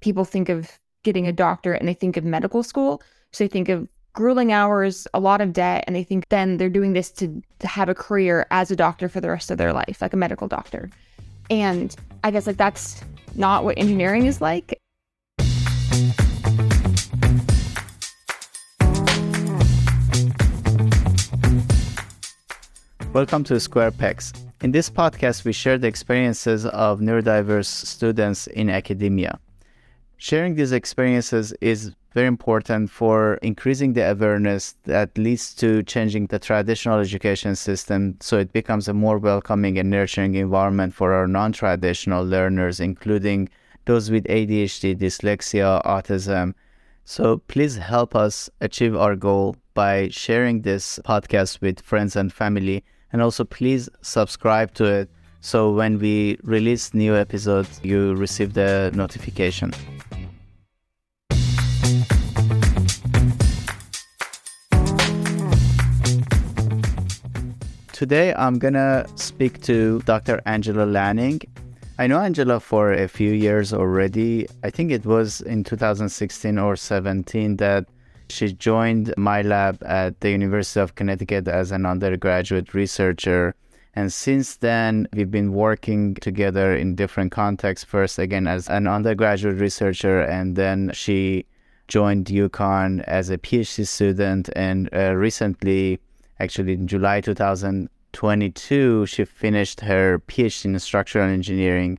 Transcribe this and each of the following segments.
people think of getting a doctorate and they think of medical school. So they think of grueling hours, a lot of debt, and they think then they're doing this to, to have a career as a doctor for the rest of their life, like a medical doctor. And I guess like that's not what engineering is like. Welcome to Square Pegs. In this podcast, we share the experiences of neurodiverse students in academia. Sharing these experiences is very important for increasing the awareness that leads to changing the traditional education system so it becomes a more welcoming and nurturing environment for our non traditional learners, including those with ADHD, dyslexia, autism. So please help us achieve our goal by sharing this podcast with friends and family. And also, please subscribe to it so when we release new episodes, you receive the notification. Today, I'm gonna speak to Dr. Angela Lanning. I know Angela for a few years already. I think it was in 2016 or 17 that she joined my lab at the University of Connecticut as an undergraduate researcher. And since then, we've been working together in different contexts. First, again, as an undergraduate researcher, and then she joined UConn as a PhD student. And uh, recently, actually in July 2022, she finished her PhD in structural engineering.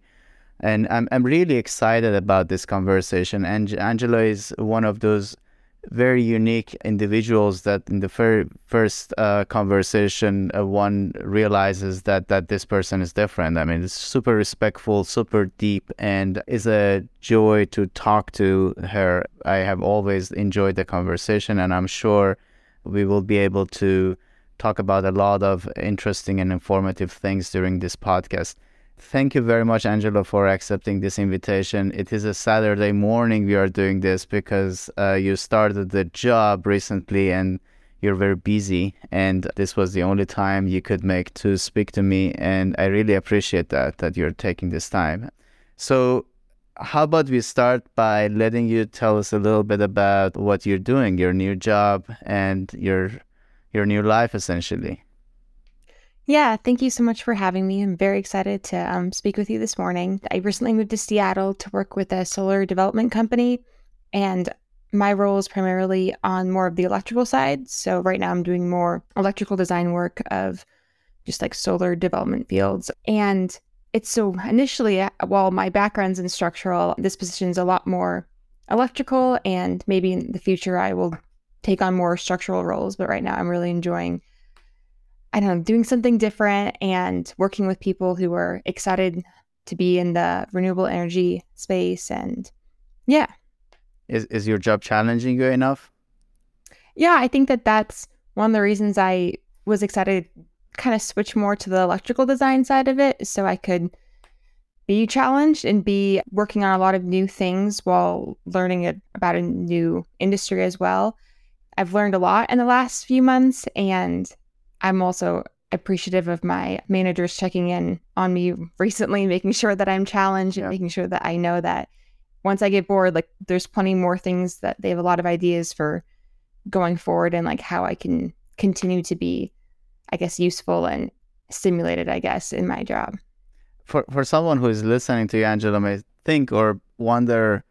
And I'm, I'm really excited about this conversation. And Angela is one of those very unique individuals that in the fir- first uh, conversation uh, one realizes that that this person is different i mean it's super respectful super deep and is a joy to talk to her i have always enjoyed the conversation and i'm sure we will be able to talk about a lot of interesting and informative things during this podcast. Thank you very much, Angela, for accepting this invitation. It is a Saturday morning we are doing this because uh, you started the job recently and you're very busy. And this was the only time you could make to speak to me. And I really appreciate that, that you're taking this time. So, how about we start by letting you tell us a little bit about what you're doing, your new job, and your your new life essentially. Yeah, thank you so much for having me. I'm very excited to um, speak with you this morning. I recently moved to Seattle to work with a solar development company, and my role is primarily on more of the electrical side. So, right now, I'm doing more electrical design work of just like solar development fields. And it's so initially, uh, while my background's in structural, this position is a lot more electrical, and maybe in the future, I will take on more structural roles, but right now I'm really enjoying I don't know, doing something different and working with people who are excited to be in the renewable energy space and yeah. Is is your job challenging you enough? Yeah, I think that that's one of the reasons I was excited to kind of switch more to the electrical design side of it so I could be challenged and be working on a lot of new things while learning about a new industry as well. I've learned a lot in the last few months, and I'm also appreciative of my managers checking in on me recently, making sure that I'm challenged yeah. and making sure that I know that once I get bored, like there's plenty more things that they have a lot of ideas for going forward and like how I can continue to be, I guess, useful and stimulated, I guess, in my job. For for someone who is listening to you, Angela may think or wonder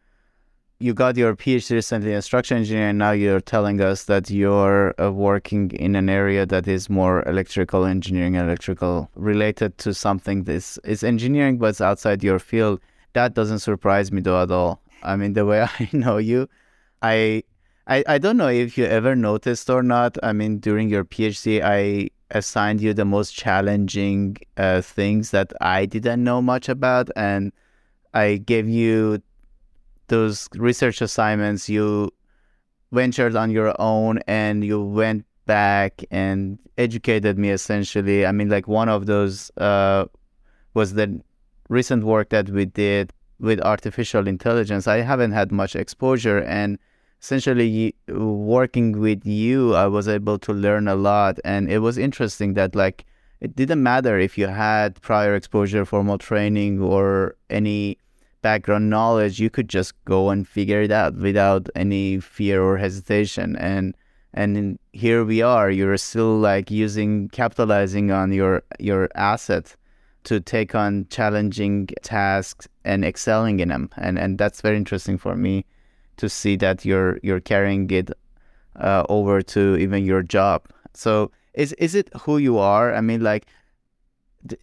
you got your PhD recently in structural engineering, and now you're telling us that you're uh, working in an area that is more electrical engineering, electrical related to something that is, engineering, but it's outside your field. That doesn't surprise me though at all. I mean, the way I know you, I, I, I don't know if you ever noticed or not. I mean, during your PhD, I assigned you the most challenging uh, things that I didn't know much about, and I gave you those research assignments, you ventured on your own and you went back and educated me essentially. I mean, like one of those uh, was the recent work that we did with artificial intelligence. I haven't had much exposure and essentially working with you, I was able to learn a lot. And it was interesting that like, it didn't matter if you had prior exposure, formal training, or any background knowledge, you could just go and figure it out without any fear or hesitation. And and here we are. You're still like using capitalizing on your your asset to take on challenging tasks and excelling in them. And and that's very interesting for me to see that you're you're carrying it uh, over to even your job. So is is it who you are? I mean, like,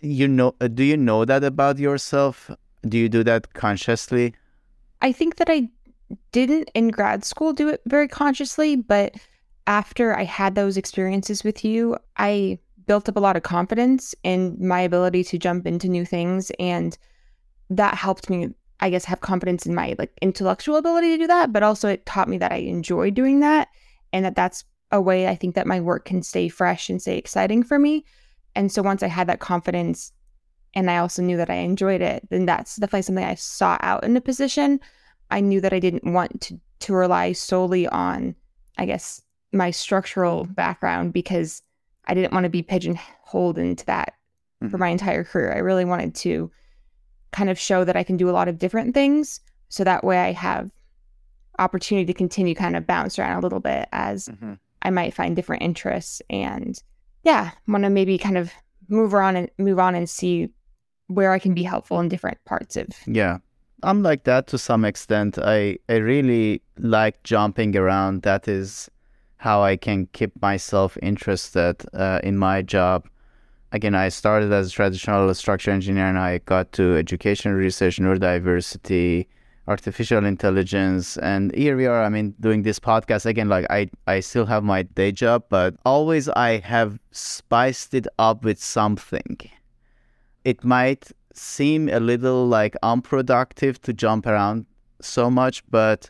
you know, do you know that about yourself? Do you do that consciously? I think that I didn't in grad school do it very consciously, but after I had those experiences with you, I built up a lot of confidence in my ability to jump into new things and that helped me I guess have confidence in my like intellectual ability to do that, but also it taught me that I enjoy doing that and that that's a way I think that my work can stay fresh and stay exciting for me. And so once I had that confidence and I also knew that I enjoyed it, then that's definitely something I sought out in a position. I knew that I didn't want to to rely solely on, I guess, my structural background because I didn't want to be pigeonholed into that mm-hmm. for my entire career. I really wanted to kind of show that I can do a lot of different things so that way I have opportunity to continue kind of bounce around a little bit as mm-hmm. I might find different interests and yeah, want to maybe kind of move on and move on and see where I can be helpful in different parts of. Yeah. I'm like that to some extent. I I really like jumping around. That is how I can keep myself interested uh, in my job. Again, I started as a traditional structure engineer and I got to education research, neurodiversity, artificial intelligence and here we are i mean doing this podcast again like i i still have my day job but always i have spiced it up with something it might seem a little like unproductive to jump around so much but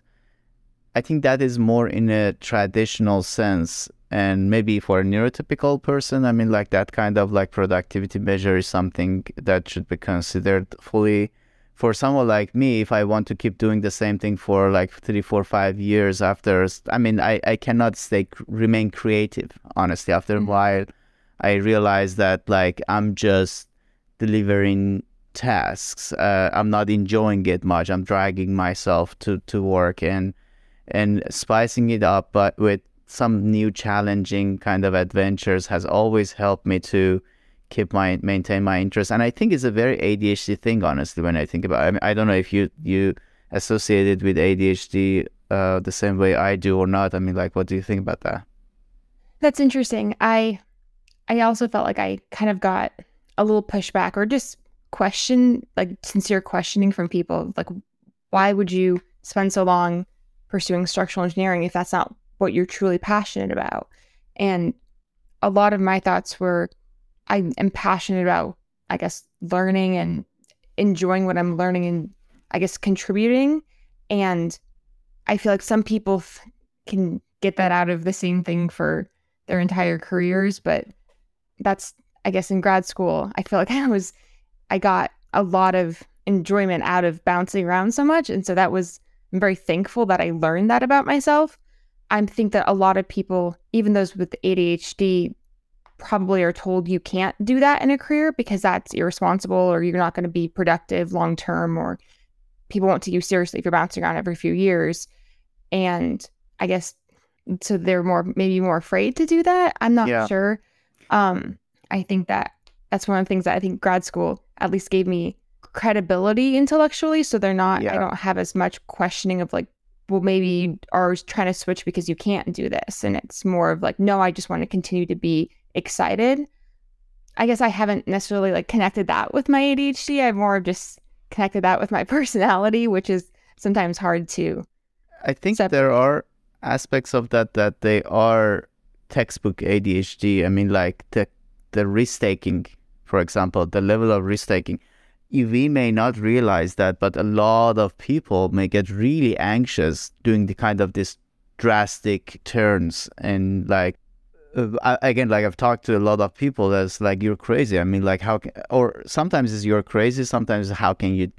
i think that is more in a traditional sense and maybe for a neurotypical person i mean like that kind of like productivity measure is something that should be considered fully for someone like me, if I want to keep doing the same thing for like three, four, five years after, I mean, I, I cannot stay, remain creative, honestly. After mm-hmm. a while, I realize that like I'm just delivering tasks. Uh, I'm not enjoying it much. I'm dragging myself to, to work and, and spicing it up, but with some new challenging kind of adventures has always helped me to keep my maintain my interest and i think it's a very adhd thing honestly when i think about it i, mean, I don't know if you you associate it with adhd uh, the same way i do or not i mean like what do you think about that that's interesting i i also felt like i kind of got a little pushback or just question like sincere questioning from people like why would you spend so long pursuing structural engineering if that's not what you're truly passionate about and a lot of my thoughts were I am passionate about, I guess, learning and enjoying what I'm learning and I guess contributing. And I feel like some people can get that out of the same thing for their entire careers, but that's, I guess, in grad school, I feel like I was, I got a lot of enjoyment out of bouncing around so much. And so that was, I'm very thankful that I learned that about myself. I think that a lot of people, even those with ADHD, probably are told you can't do that in a career because that's irresponsible or you're not going to be productive long term or people won't take you seriously if you're bouncing around every few years. And I guess so they're more maybe more afraid to do that. I'm not yeah. sure. Um, I think that that's one of the things that I think grad school at least gave me credibility intellectually. So they're not yeah. I don't have as much questioning of like, well, maybe you are trying to switch because you can't do this. And it's more of like, no, I just want to continue to be excited. I guess I haven't necessarily like connected that with my ADHD. I've more just connected that with my personality, which is sometimes hard to. I think separate. there are aspects of that that they are textbook ADHD. I mean, like the the risk taking, for example, the level of risk taking. We may not realize that, but a lot of people may get really anxious doing the kind of this drastic turns and like uh, again, like I've talked to a lot of people that's like you're crazy. I mean, like how, can, or sometimes it's you're crazy. Sometimes how can you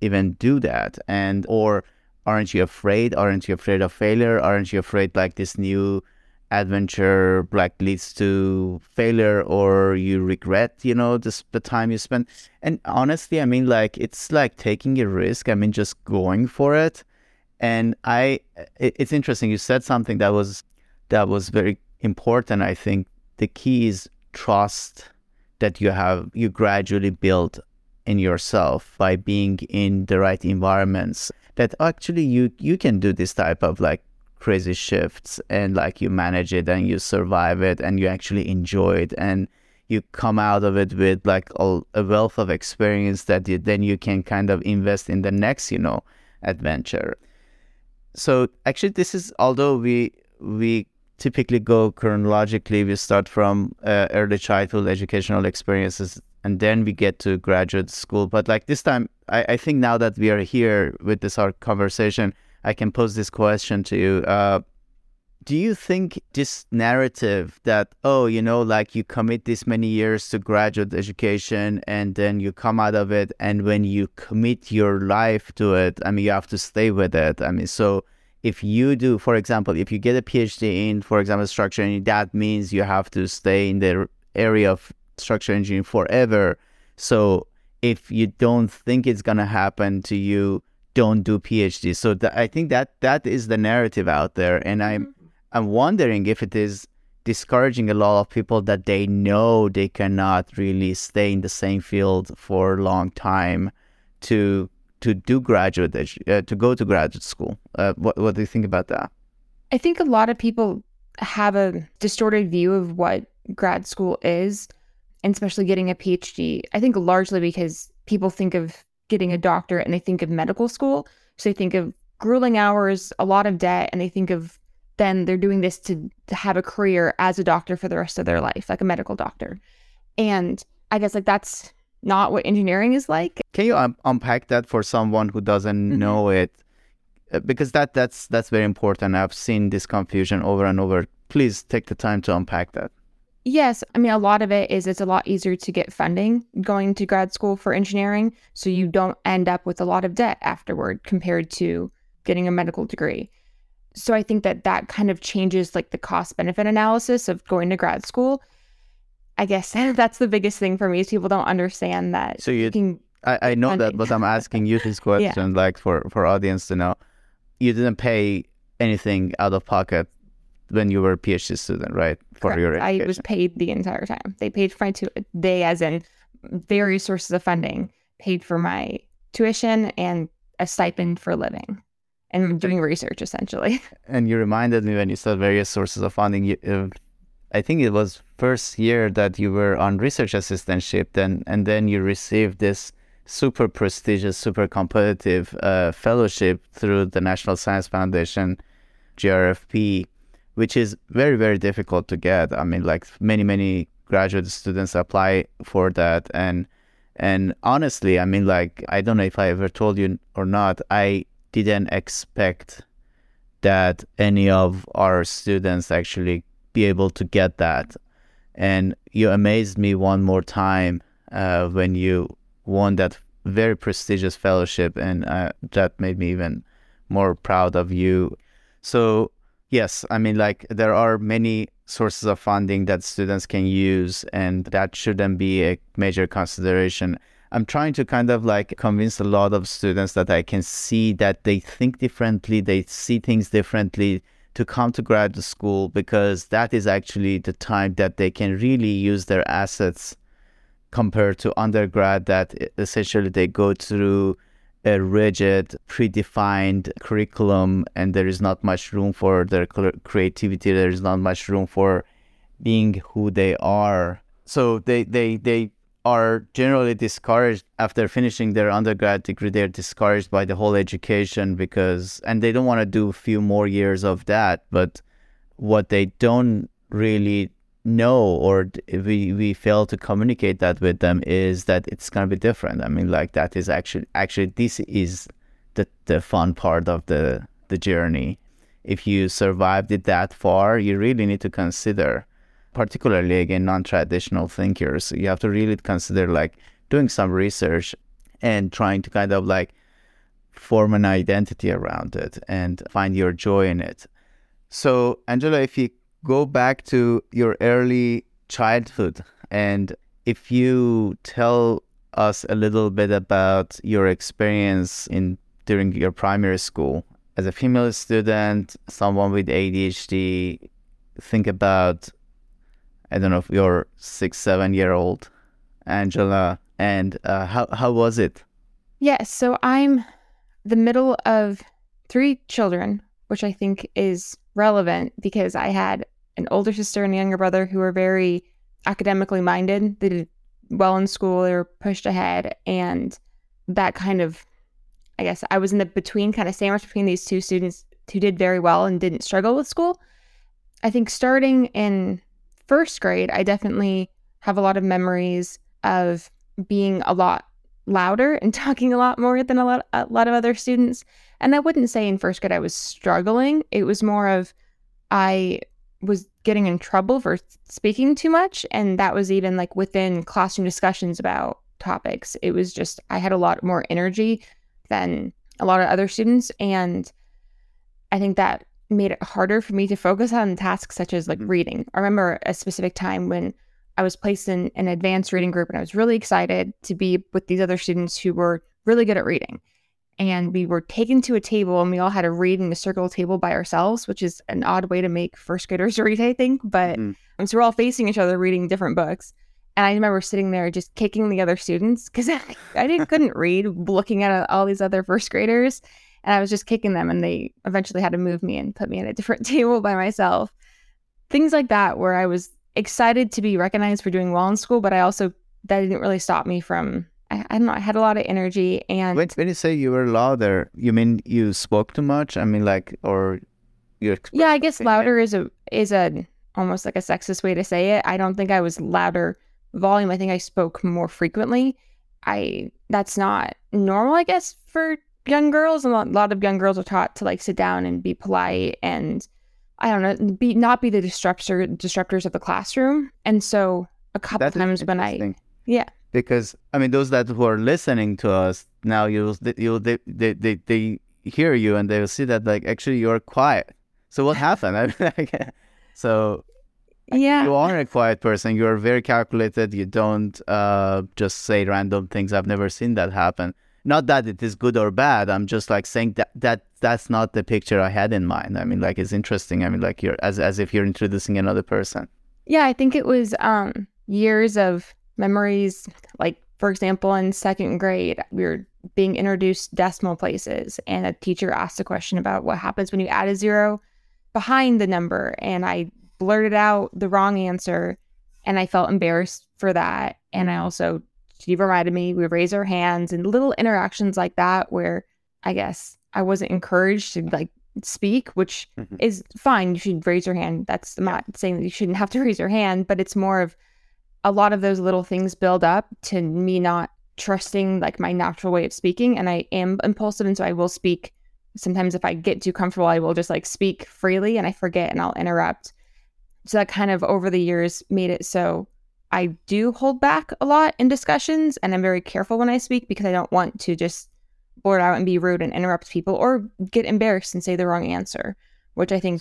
even do that? And or aren't you afraid? Aren't you afraid of failure? Aren't you afraid like this new adventure like leads to failure or you regret you know this, the time you spent. And honestly i mean like it's like taking a risk i mean just going for it. And i it, it's interesting you said something that was that was very important i think. The key is trust that you have you gradually build in yourself by being in the right environments that actually you you can do this type of like crazy shifts and like you manage it and you survive it and you actually enjoy it and you come out of it with like a, wealth of experience that you, then you can kind of invest in the next you know adventure. So actually this is although we we typically go chronologically we start from uh, early childhood educational experiences and then we get to graduate school. But like this time I, I think now that we are here with this our conversation I can pose this question to you. Uh, do you think this narrative that oh you know like you commit this many years to graduate education and then you come out of it and when you commit your life to it i mean you have to stay with it i mean so if you do for example if you get a phd in for example structural engineering that means you have to stay in the area of structural engineering forever so if you don't think it's going to happen to you don't do PhD. So th- I think that that is the narrative out there, and I'm mm-hmm. I'm wondering if it is discouraging a lot of people that they know they cannot really stay in the same field for a long time to to do graduate uh, to go to graduate school. Uh, what what do you think about that? I think a lot of people have a distorted view of what grad school is, and especially getting a PhD. I think largely because people think of getting a doctorate and they think of medical school. So they think of grueling hours, a lot of debt, and they think of then they're doing this to, to have a career as a doctor for the rest of their life, like a medical doctor. And I guess like that's not what engineering is like. Can you um, unpack that for someone who doesn't mm-hmm. know it? Uh, because that that's that's very important. I've seen this confusion over and over. Please take the time to unpack that. Yes. I mean, a lot of it is it's a lot easier to get funding going to grad school for engineering. So you mm-hmm. don't end up with a lot of debt afterward compared to getting a medical degree. So I think that that kind of changes like the cost benefit analysis of going to grad school. I guess that's the biggest thing for me is people don't understand that. So you, can I, I know funding. that, but I'm asking you this question, yeah. like for, for audience to know. You didn't pay anything out of pocket when you were a PhD student, right? For Correct. your education. I was paid the entire time. They paid for my tu- they as in various sources of funding paid for my tuition and a stipend for living and doing research essentially. And you reminded me when you said various sources of funding. You, uh, I think it was first year that you were on research assistantship, then and then you received this super prestigious, super competitive uh, fellowship through the National Science Foundation, GRFP which is very very difficult to get. I mean, like many many graduate students apply for that, and and honestly, I mean, like I don't know if I ever told you or not. I didn't expect that any of our students actually be able to get that, and you amazed me one more time uh, when you won that very prestigious fellowship, and uh, that made me even more proud of you. So Yes, I mean, like there are many sources of funding that students can use, and that shouldn't be a major consideration. I'm trying to kind of like convince a lot of students that I can see that they think differently, they see things differently to come to graduate school because that is actually the time that they can really use their assets compared to undergrad that essentially they go through a rigid, predefined curriculum, and there is not much room for their creativity. There is not much room for being who they are. So they they they are generally discouraged after finishing their undergrad degree. They're discouraged by the whole education because, and they don't want to do a few more years of that. But what they don't really know or we we fail to communicate that with them is that it's going to be different. I mean like that is actually actually this is the the fun part of the the journey. If you survived it that far you really need to consider particularly again non-traditional thinkers you have to really consider like doing some research and trying to kind of like form an identity around it and find your joy in it. So angela if you go back to your early childhood and if you tell us a little bit about your experience in during your primary school as a female student, someone with ADHD, think about I don't know if you're six, seven year old Angela, and uh, how how was it? Yes, so I'm the middle of three children, which I think is relevant because I had an older sister and a younger brother who were very academically minded. They did well in school, they were pushed ahead, and that kind of, I guess, I was in the between kind of sandwich between these two students who did very well and didn't struggle with school. I think starting in first grade, I definitely have a lot of memories of being a lot louder and talking a lot more than a lot, a lot of other students. And I wouldn't say in first grade I was struggling. It was more of I was getting in trouble for speaking too much. And that was even like within classroom discussions about topics. It was just, I had a lot more energy than a lot of other students. And I think that made it harder for me to focus on tasks such as like mm-hmm. reading. I remember a specific time when I was placed in an advanced reading group and I was really excited to be with these other students who were really good at reading. And we were taken to a table and we all had to read in a circle table by ourselves, which is an odd way to make first graders read, I think. But mm-hmm. so we're all facing each other reading different books. And I remember sitting there just kicking the other students because I, I didn't couldn't read, looking at all these other first graders. And I was just kicking them, and they eventually had to move me and put me at a different table by myself. Things like that, where I was excited to be recognized for doing well in school, but I also that didn't really stop me from. I, I don't know. I had a lot of energy, and when, when you say you were louder, you mean you spoke too much? I mean, like, or you? Yeah, I guess louder is a is a almost like a sexist way to say it. I don't think I was louder volume. I think I spoke more frequently. I that's not normal, I guess, for young girls. A lot, a lot of young girls are taught to like sit down and be polite and I don't know, be not be the disruptor disruptors of the classroom. And so a couple That's times when I yeah. Because I mean those that who are listening to us now you you they, they, they, they hear you and they will see that like actually you're quiet. So what happened? I mean, so yeah. you are a quiet person. You're very calculated. You don't uh, just say random things. I've never seen that happen. Not that it is good or bad. I'm just like saying that that that's not the picture i had in mind. I mean like it's interesting. I mean like you're as as if you're introducing another person. Yeah i think it was um years of memories like for example in second grade we were being introduced decimal places and a teacher asked a question about what happens when you add a zero behind the number and i blurted out the wrong answer and i felt embarrassed for that and i also she reminded me we raise our hands and little interactions like that where I guess I wasn't encouraged to like speak, which mm-hmm. is fine. You should raise your hand. That's I'm not saying that you shouldn't have to raise your hand, but it's more of a lot of those little things build up to me not trusting like my natural way of speaking. And I am impulsive, and so I will speak. Sometimes if I get too comfortable, I will just like speak freely and I forget and I'll interrupt. So that kind of over the years made it so I do hold back a lot in discussions and I'm very careful when I speak because I don't want to just blurt out and be rude and interrupt people or get embarrassed and say the wrong answer, which I think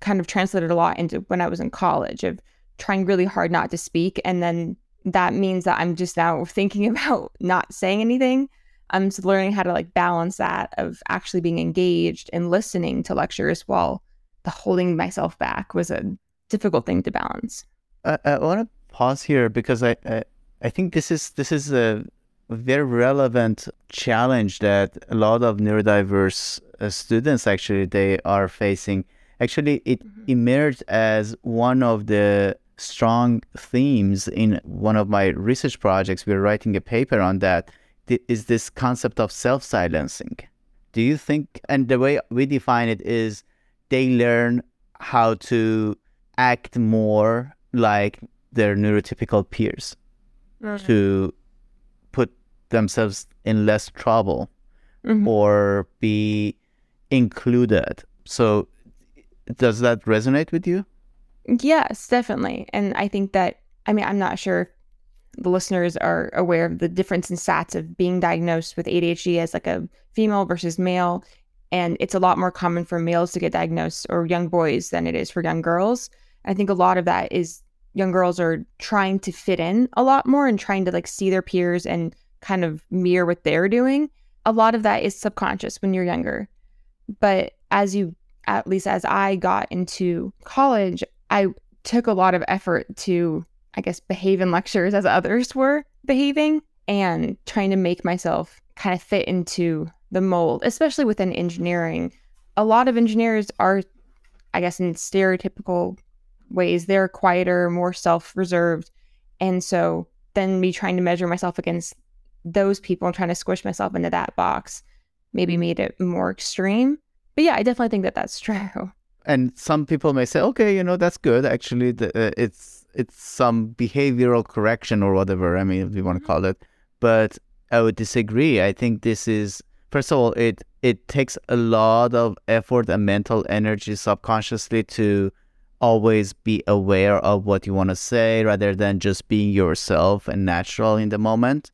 kind of translated a lot into when I was in college of trying really hard not to speak. And then that means that I'm just now thinking about not saying anything. I'm just learning how to like balance that of actually being engaged and listening to lectures while the holding myself back was a difficult thing to balance. I, I want to pause here because I, I, I think this is this is a very relevant challenge that a lot of neurodiverse uh, students actually they are facing. Actually, it mm-hmm. emerged as one of the strong themes in one of my research projects. We're writing a paper on that. Is this concept of self-silencing? Do you think? And the way we define it is they learn how to act more like their neurotypical peers mm-hmm. to put themselves in less trouble mm-hmm. or be included. So, does that resonate with you? Yes, definitely. And I think that, I mean, I'm not sure the listeners are aware of the difference in stats of being diagnosed with ADHD as like a female versus male. And it's a lot more common for males to get diagnosed or young boys than it is for young girls. I think a lot of that is young girls are trying to fit in a lot more and trying to like see their peers and kind of mirror what they're doing. A lot of that is subconscious when you're younger. But as you, at least as I got into college, I took a lot of effort to, I guess, behave in lectures as others were behaving and trying to make myself kind of fit into the mold, especially within engineering. A lot of engineers are, I guess, in stereotypical ways, they're quieter, more self reserved. And so then me trying to measure myself against those people and trying to squish myself into that box maybe mm. made it more extreme. But yeah, I definitely think that that's true. And some people may say, okay, you know, that's good. Actually, the, uh, it's it's some behavioral correction or whatever. I mean, if you want to mm-hmm. call it. But I would disagree. I think this is first of all, it it takes a lot of effort and mental energy subconsciously to always be aware of what you want to say rather than just being yourself and natural in the moment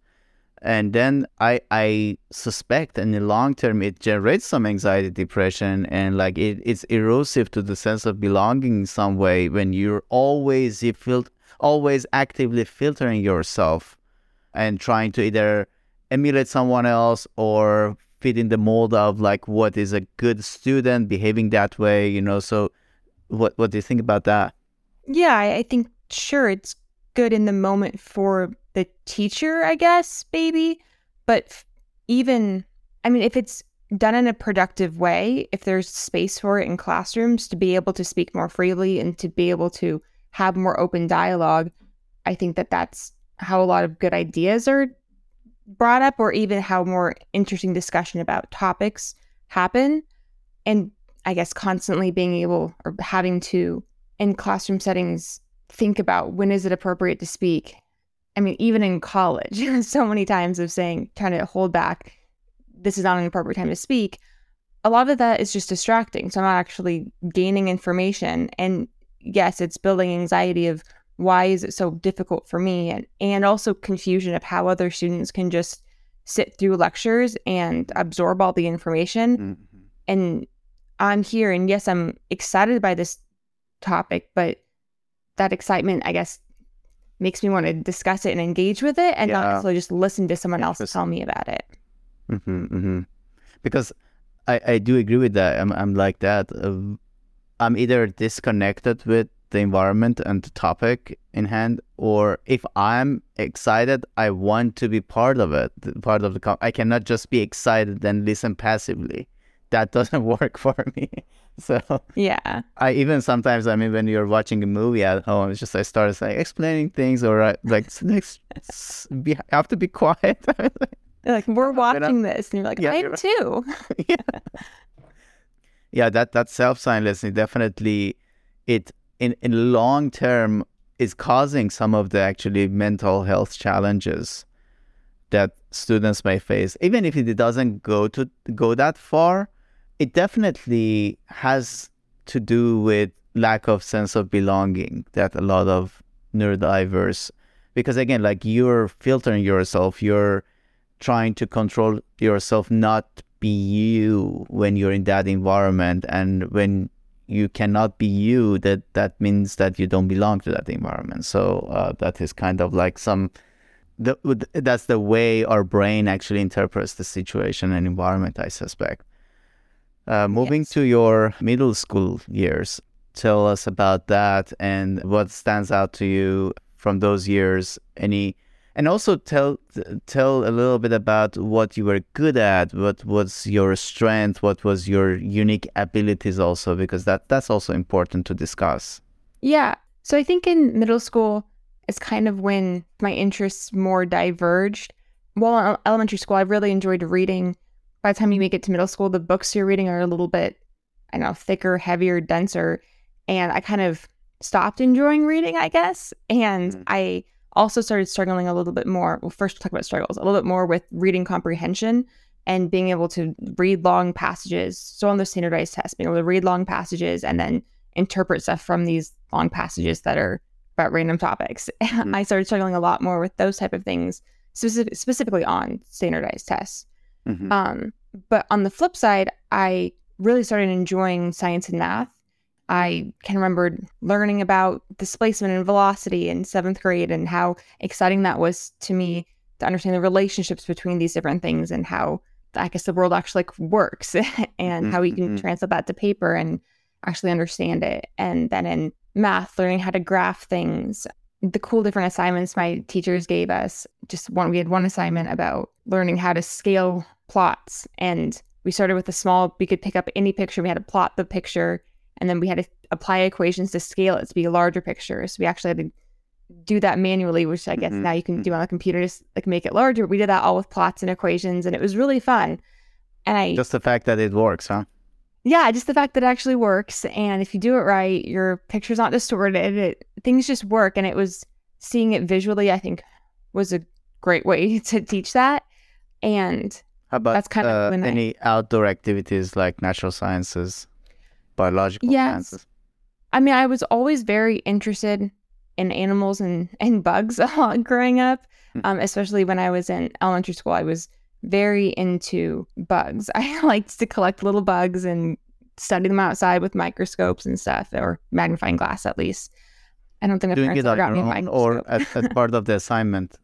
and then I I suspect in the long term it generates some anxiety, depression, and like it, it's erosive to the sense of belonging in some way when you're always you feel always actively filtering yourself and trying to either emulate someone else or fit in the mold of like what is a good student behaving that way, you know. So what what do you think about that? Yeah, I, I think sure it's good in the moment for the teacher, I guess, maybe. But even, I mean, if it's done in a productive way, if there's space for it in classrooms to be able to speak more freely and to be able to have more open dialogue, I think that that's how a lot of good ideas are brought up, or even how more interesting discussion about topics happen. And I guess constantly being able or having to, in classroom settings, think about when is it appropriate to speak I mean, even in college, so many times of saying, trying to hold back, this is not an appropriate time to speak. A lot of that is just distracting. So I'm not actually gaining information. And yes, it's building anxiety of why is it so difficult for me and, and also confusion of how other students can just sit through lectures and absorb all the information. Mm-hmm. And I'm here and yes, I'm excited by this topic, but that excitement, I guess, makes me want to discuss it and engage with it and yeah. not necessarily just listen to someone else tell me about it. Mm-hmm, mm-hmm. Because I, I do agree with that. I'm, I'm like that. Uh, I'm either disconnected with the environment and the topic in hand, or if I'm excited, I want to be part of it, part of the. Com- I cannot just be excited and listen passively. That doesn't work for me. So yeah, I even sometimes I mean when you're watching a movie at home, it's just I start like explaining things or uh, I, like next be, have to be quiet. like we're watching this, and you're like, yeah, I am too. yeah, yeah. That that self silencing definitely it in in long term is causing some of the actually mental health challenges that students may face, even if it doesn't go to go that far it definitely has to do with lack of sense of belonging that a lot of neurodiverse because again like you're filtering yourself you're trying to control yourself not be you when you're in that environment and when you cannot be you that that means that you don't belong to that environment. So uh, that is kind of like some the, that's the way our brain actually interprets the situation and environment i suspect uh, moving yes. to your middle school years, tell us about that and what stands out to you from those years. Any, and also tell tell a little bit about what you were good at, what was your strength, what was your unique abilities, also because that that's also important to discuss. Yeah. So I think in middle school is kind of when my interests more diverged. While in elementary school, I really enjoyed reading by the time you make it to middle school, the books you're reading are a little bit, I don't know, thicker, heavier, denser. And I kind of stopped enjoying reading, I guess. And mm-hmm. I also started struggling a little bit more. Well, first, we'll talk about struggles, a little bit more with reading comprehension and being able to read long passages. So on the standardized test, being able to read long passages and then interpret stuff from these long passages that are about random topics. Mm-hmm. I started struggling a lot more with those type of things, specific, specifically on standardized tests. Mm-hmm. Um, but on the flip side, I really started enjoying science and math. I can remember learning about displacement and velocity in seventh grade and how exciting that was to me to understand the relationships between these different things and how I guess the world actually like works and mm-hmm, how we can mm-hmm. translate that to paper and actually understand it. And then in math, learning how to graph things, the cool different assignments my teachers gave us. Just one, we had one assignment about learning how to scale plots. And we started with a small, we could pick up any picture, we had to plot the picture, and then we had to apply equations to scale it to be a larger picture. So we actually had to do that manually, which I guess mm-hmm. now you can do on a computer to like make it larger. We did that all with plots and equations, and it was really fun. And I just the fact that it works, huh? Yeah, just the fact that it actually works, and if you do it right, your picture's not distorted. It, things just work, and it was seeing it visually. I think was a great way to teach that. And how about that's kind of uh, any I, outdoor activities like natural sciences, biological yes. sciences? I mean, I was always very interested in animals and, and bugs growing up, hmm. um, especially when I was in elementary school. I was very into bugs. I liked to collect little bugs and study them outside with microscopes and stuff, or magnifying glass at least. I don't think my Doing parents it got me a microscope. or as, as part of the assignment.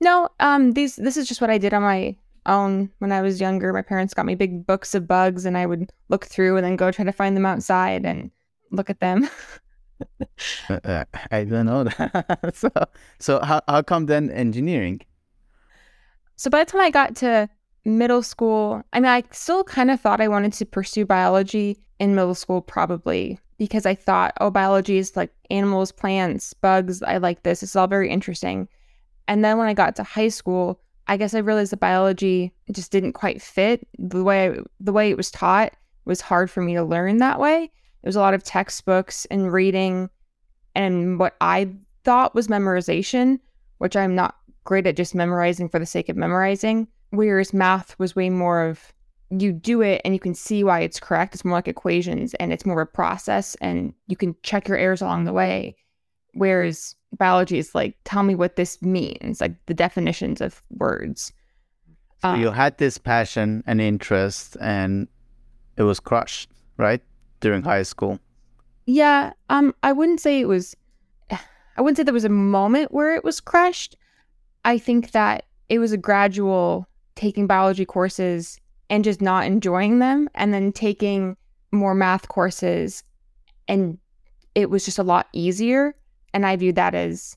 No, um, these this is just what I did on my own when I was younger. My parents got me big books of bugs, and I would look through and then go try to find them outside and look at them. Uh, uh, I don't know that. so, so how how come then engineering? So by the time I got to middle school, I mean, I still kind of thought I wanted to pursue biology in middle school, probably because I thought, oh, biology is like animals, plants, bugs. I like this. It's all very interesting. And then when I got to high school, I guess I realized that biology just didn't quite fit the way the way it was taught was hard for me to learn that way. It was a lot of textbooks and reading and what I thought was memorization, which I'm not great at just memorizing for the sake of memorizing. Whereas math was way more of you do it and you can see why it's correct. It's more like equations and it's more of a process and you can check your errors along the way. Whereas biology is like, tell me what this means, like the definitions of words. So um, you had this passion and interest and it was crushed, right? during high school? Yeah, um, I wouldn't say it was. I wouldn't say there was a moment where it was crushed. I think that it was a gradual taking biology courses and just not enjoying them, and then taking more math courses, and it was just a lot easier. And I viewed that as,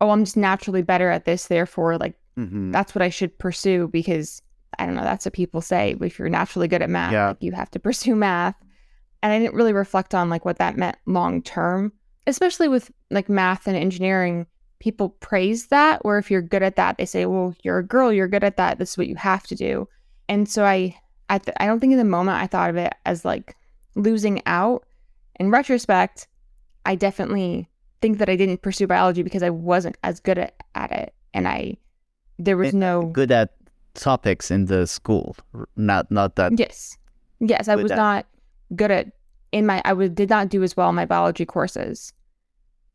oh, I'm just naturally better at this, therefore, like mm-hmm. that's what I should pursue because I don't know. That's what people say. If you're naturally good at math, yeah. like, you have to pursue math and I didn't really reflect on like what that meant long term, especially with like math and engineering. People praise that, or if you're good at that, they say, "Well, you're a girl, you're good at that. This is what you have to do." And so I, I, th- I don't think in the moment I thought of it as like losing out. In retrospect, I definitely think that I didn't pursue biology because I wasn't as good at, at it, and I there was eh, no good at topics in the school. Not not that. Yes, yes, I was at... not good at in my I would did not do as well in my biology courses.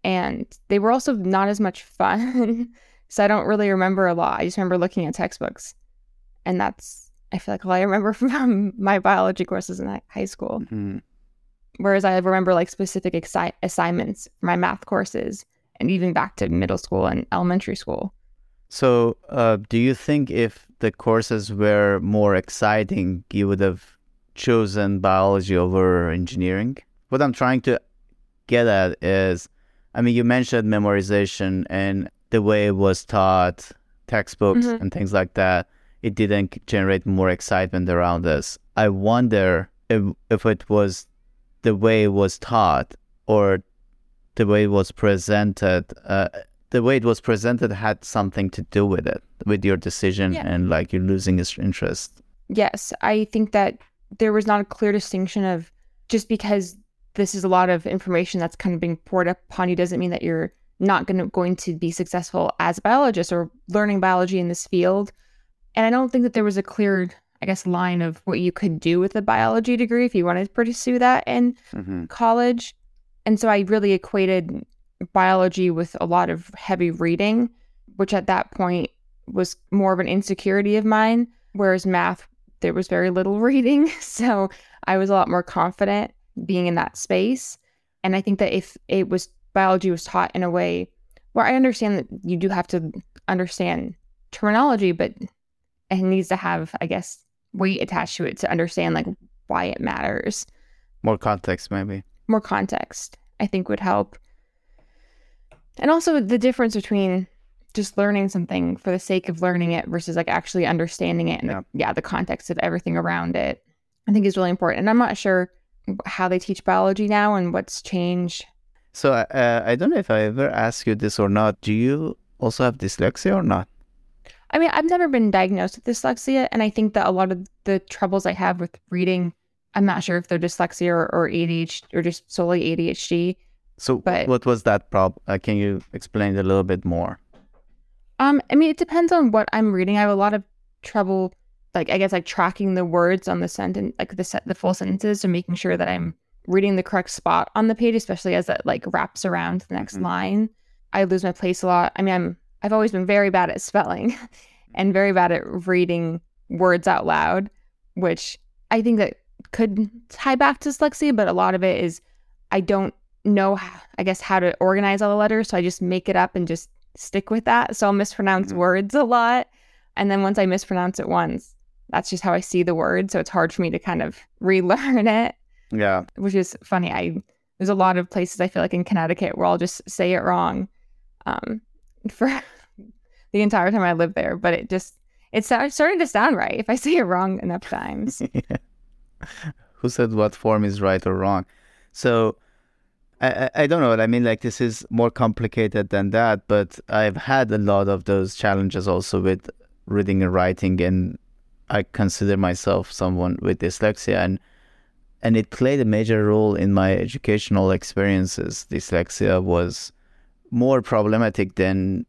And they were also not as much fun. so I don't really remember a lot. I just remember looking at textbooks. And that's I feel like all I remember from my biology courses in high school. Mm-hmm. Whereas I remember like specific exci- assignments for my math courses and even back to middle school and elementary school. So, uh, do you think if the courses were more exciting, you would have chosen biology over engineering. What I'm trying to get at is, I mean, you mentioned memorization and the way it was taught, textbooks mm-hmm. and things like that. It didn't generate more excitement around this. I wonder if, if it was the way it was taught or the way it was presented. Uh, the way it was presented had something to do with it, with your decision yeah. and like you losing interest. Yes, I think that there was not a clear distinction of just because this is a lot of information that's kind of being poured upon you doesn't mean that you're not going to going to be successful as a biologist or learning biology in this field. And I don't think that there was a clear, I guess, line of what you could do with a biology degree if you wanted to pursue that in mm-hmm. college. And so I really equated biology with a lot of heavy reading, which at that point was more of an insecurity of mine, whereas math there was very little reading. So I was a lot more confident being in that space. And I think that if it was biology was taught in a way where I understand that you do have to understand terminology, but it needs to have, I guess, weight attached to it to understand like why it matters. More context, maybe. More context, I think would help. And also the difference between just learning something for the sake of learning it versus like actually understanding it and yeah, the, yeah, the context of everything around it, I think is really important. And I'm not sure how they teach biology now and what's changed. So uh, I don't know if I ever asked you this or not. Do you also have dyslexia or not? I mean, I've never been diagnosed with dyslexia, and I think that a lot of the troubles I have with reading, I'm not sure if they're dyslexia or, or ADHD or just solely ADHD. So, but, what was that problem? Uh, can you explain it a little bit more? Um, I mean, it depends on what I'm reading. I have a lot of trouble, like I guess, like tracking the words on the sentence, like the set, the full sentences, and making sure that I'm reading the correct spot on the page, especially as it like wraps around the next mm-hmm. line. I lose my place a lot. I mean, I'm I've always been very bad at spelling and very bad at reading words out loud, which I think that could tie back to dyslexia, but a lot of it is I don't know, I guess, how to organize all the letters. So I just make it up and just stick with that. So I'll mispronounce mm-hmm. words a lot. And then once I mispronounce it once, that's just how I see the word. So it's hard for me to kind of relearn it. Yeah. Which is funny. I there's a lot of places I feel like in Connecticut where I'll just say it wrong. Um, for the entire time I lived there, but it just it's starting to sound right if I say it wrong enough times. yeah. Who said what form is right or wrong? So I, I don't know. I mean, like this is more complicated than that, but I've had a lot of those challenges also with reading and writing, and I consider myself someone with dyslexia, and and it played a major role in my educational experiences. Dyslexia was more problematic than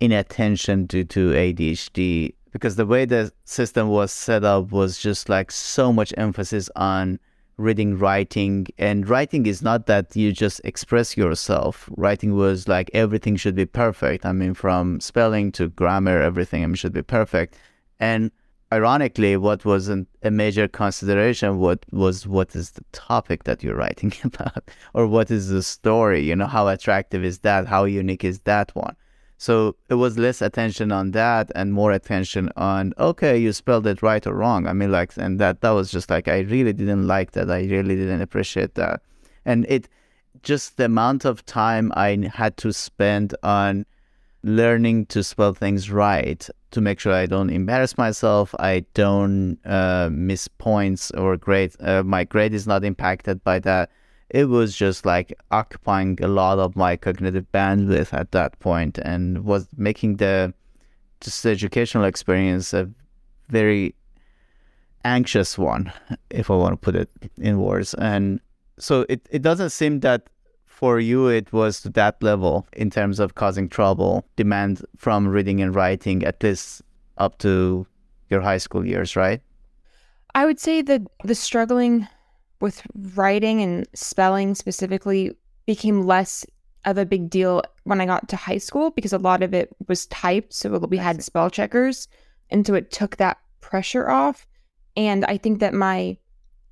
inattention due to ADHD because the way the system was set up was just like so much emphasis on reading writing and writing is not that you just express yourself. Writing was like everything should be perfect. I mean from spelling to grammar everything should be perfect. And ironically what wasn't a major consideration what was what is the topic that you're writing about or what is the story you know how attractive is that how unique is that one so it was less attention on that and more attention on okay, you spelled it right or wrong. I mean, like, and that that was just like I really didn't like that. I really didn't appreciate that, and it just the amount of time I had to spend on learning to spell things right to make sure I don't embarrass myself, I don't uh, miss points or grade. Uh, my grade is not impacted by that it was just like occupying a lot of my cognitive bandwidth at that point and was making the just educational experience a very anxious one, if I want to put it in words. And so it, it doesn't seem that for you it was to that level in terms of causing trouble, demand from reading and writing, at least up to your high school years, right? I would say that the struggling with writing and spelling specifically became less of a big deal when I got to high school because a lot of it was typed. So we had spell checkers. And so it took that pressure off. And I think that my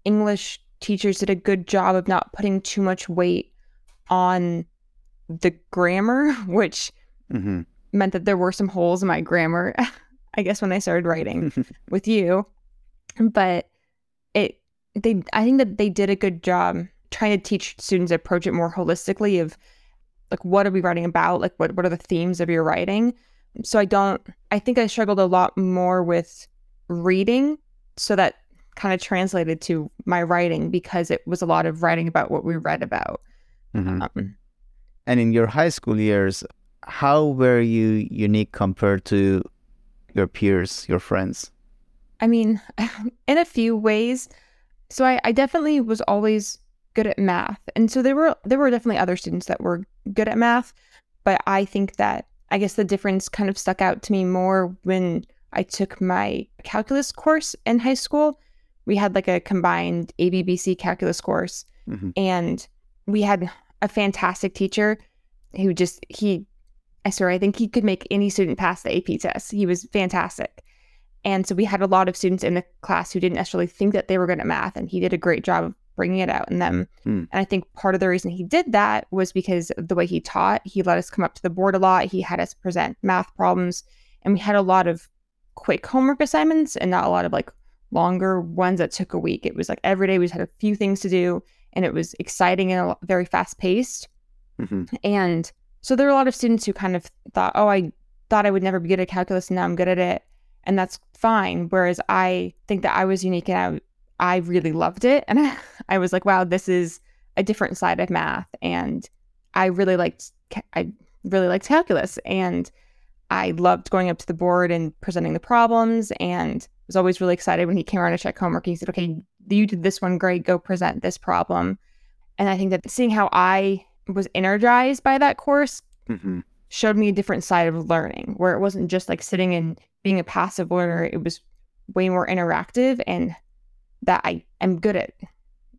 English teachers did a good job of not putting too much weight on the grammar, which mm-hmm. meant that there were some holes in my grammar, I guess, when I started writing with you. But it they I think that they did a good job trying to teach students approach it more holistically of like what are we writing about? Like what what are the themes of your writing? So I don't I think I struggled a lot more with reading so that kind of translated to my writing because it was a lot of writing about what we read about. Mm-hmm. Um, and in your high school years, how were you unique compared to your peers, your friends? I mean, in a few ways, so I, I definitely was always good at math. And so there were there were definitely other students that were good at math, but I think that I guess the difference kind of stuck out to me more when I took my calculus course in high school. We had like a combined ABBC calculus course mm-hmm. and we had a fantastic teacher who just he I swear I think he could make any student pass the AP test. He was fantastic. And so we had a lot of students in the class who didn't necessarily think that they were good at math, and he did a great job of bringing it out in them. Hmm. And I think part of the reason he did that was because of the way he taught. He let us come up to the board a lot. He had us present math problems, and we had a lot of quick homework assignments and not a lot of like longer ones that took a week. It was like every day we just had a few things to do, and it was exciting and very fast paced. Mhm. And so there were a lot of students who kind of thought, oh, I thought I would never be good at calculus, and now I'm good at it. And that's fine. Whereas I think that I was unique and I, I really loved it. And I, I was like, wow, this is a different side of math. And I really liked, I really liked calculus. And I loved going up to the board and presenting the problems and was always really excited when he came around to check homework. He said, okay, you did this one great, go present this problem. And I think that seeing how I was energized by that course Mhm. showed me a different side of learning where it wasn't just like sitting and being a passive learner. It was way more interactive and that I am good at.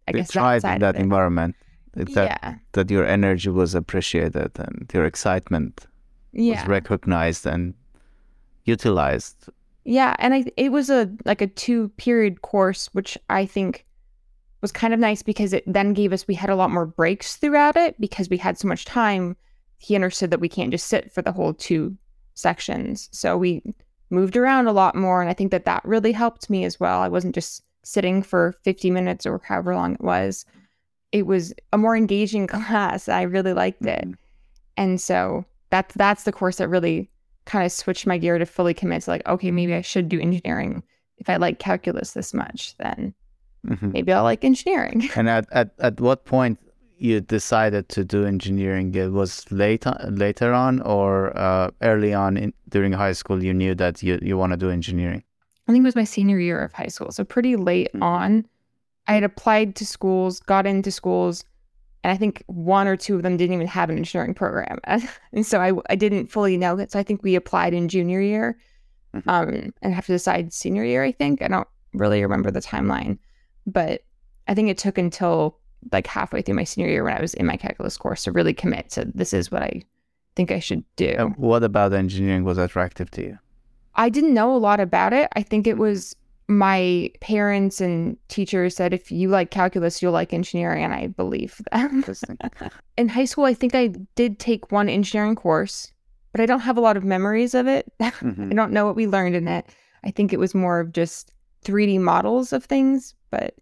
I You guess tried that that environment. That, yeah. that your energy was appreciated and your excitement Yeah. was recognized and utilized. Yeah, and I it was a like a two period course, which I think was kind of nice because it then gave us we had a lot more breaks throughout it because we had so much time. He understood that we can't just sit for the whole two sections, so we moved around a lot more, and I think that that really helped me as well. I wasn't just sitting for fifty minutes or however long it was. It was a more engaging class. I really liked it. Mhm. And so that's that's the course that really kind of switched my gear to fully commit to like, okay, maybe I should do engineering. If I like calculus this much, then Mhm. maybe I'll like engineering. And at, at, at what point you decided to do engineering? It was late later on or uh, early on in, during high school you knew that you, you want to do engineering? I think it was my senior year of high school, so pretty late Mhm. on. I had applied to schools, got into schools, and I think one or two of them didn't even have an engineering program, and so I I didn't fully know it. So I think we applied in junior year, Mhm. um, and have to decide senior year. I think I don't really remember the timeline, but I think it took until like halfway through my senior year when I was in my calculus course to really commit to this is what I think I should do. What about engineering was attractive to you? I didn't know a lot about it. I think it was my parents and teachers said if you like calculus, you'll like engineering, and I believe them. In high school, I think I did take one engineering course, but I don't have a lot of memories of it. I Mhm. don't know what we learned in it. I think it was more of just 3D models of things, but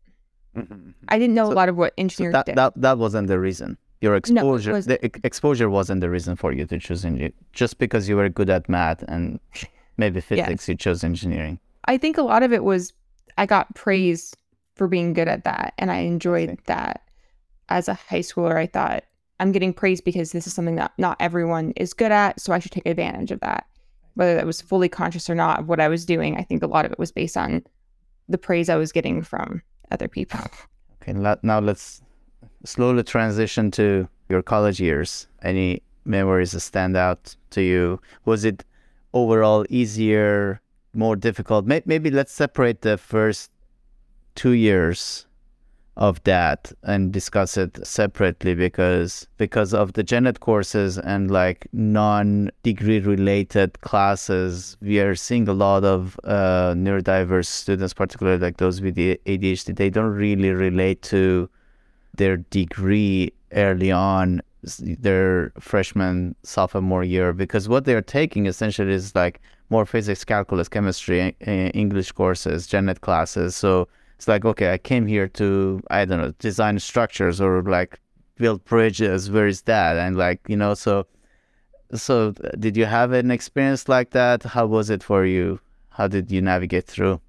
Mhm. I didn't know So- a lot of what So engineering that, did. that that wasn't the reason. Your exposure, was- the ex- exposure wasn't the reason for you to choose engineering. Just because you were good at math and maybe physics, you chose engineering. I think a lot of it was I got mm-hmm. praise for being good at that, and I enjoyed see. that. As a high schooler, I thought I'm getting praise because this is something that not everyone is good at, so I should take advantage of that. Whether that was fully conscious or not of what I was doing, I think a lot of it was based on the praise I was getting from other people. Okay, now let's slowly transition to your college years. Any memories that stand out to you? Was it overall easier, more difficult? Maybe let's separate the first two years of that and discuss it separately because because of the gen ed courses and like non-degree related classes we are seeing a lot of uh, neurodiverse students particularly like those with adhd they don't really relate to their degree early on their freshman sophomore year because what they're taking essentially is like more physics calculus chemistry english courses gen ed classes. So it's like okay i came here to i don't know design structures or like build bridges where is that? And like you know so so uh, did you have an experience like that? How was it for you? How did you navigate through?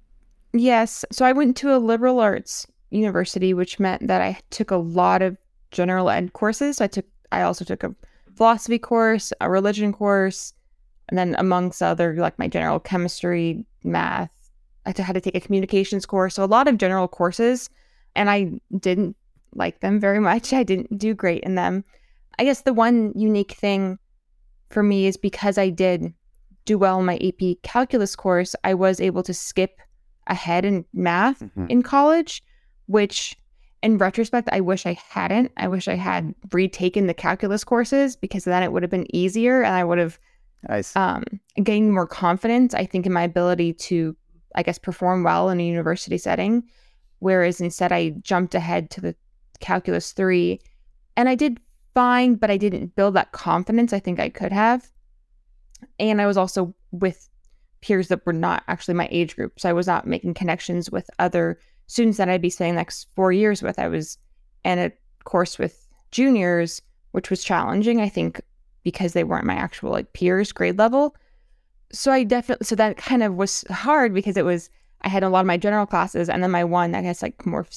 Yes. So I went to a liberal arts university, which meant that I took a lot of general ed courses. I took I also took a philosophy course, a religion course, and then amongst other like my general chemistry, math. I had to take a communications course. So a lot of general courses. And I didn't like them very much. I didn't do great in them. I guess the one unique thing for me is because I did do well in my AP calculus course, I was able to skip ahead in math Mhm. in college, which in retrospect, I wish I hadn't. I wish I had retaken the calculus courses because then it would have been easier and I would have see um, gained more confidence, I think, in my ability to, I guess, perform well in a university setting. Whereas instead, I jumped ahead to the calculus three and I did fine, but I didn't build that confidence I think I could have. And I was also with peers that were not actually my age group. So I was not making connections with other students that I'd be spending the next four years with. I was in a course with juniors, which was challenging, I think, because they weren't my actual like peers grade level. So I definitely so that kind of was hard because it was I had a lot of my general classes and then my one I guess like more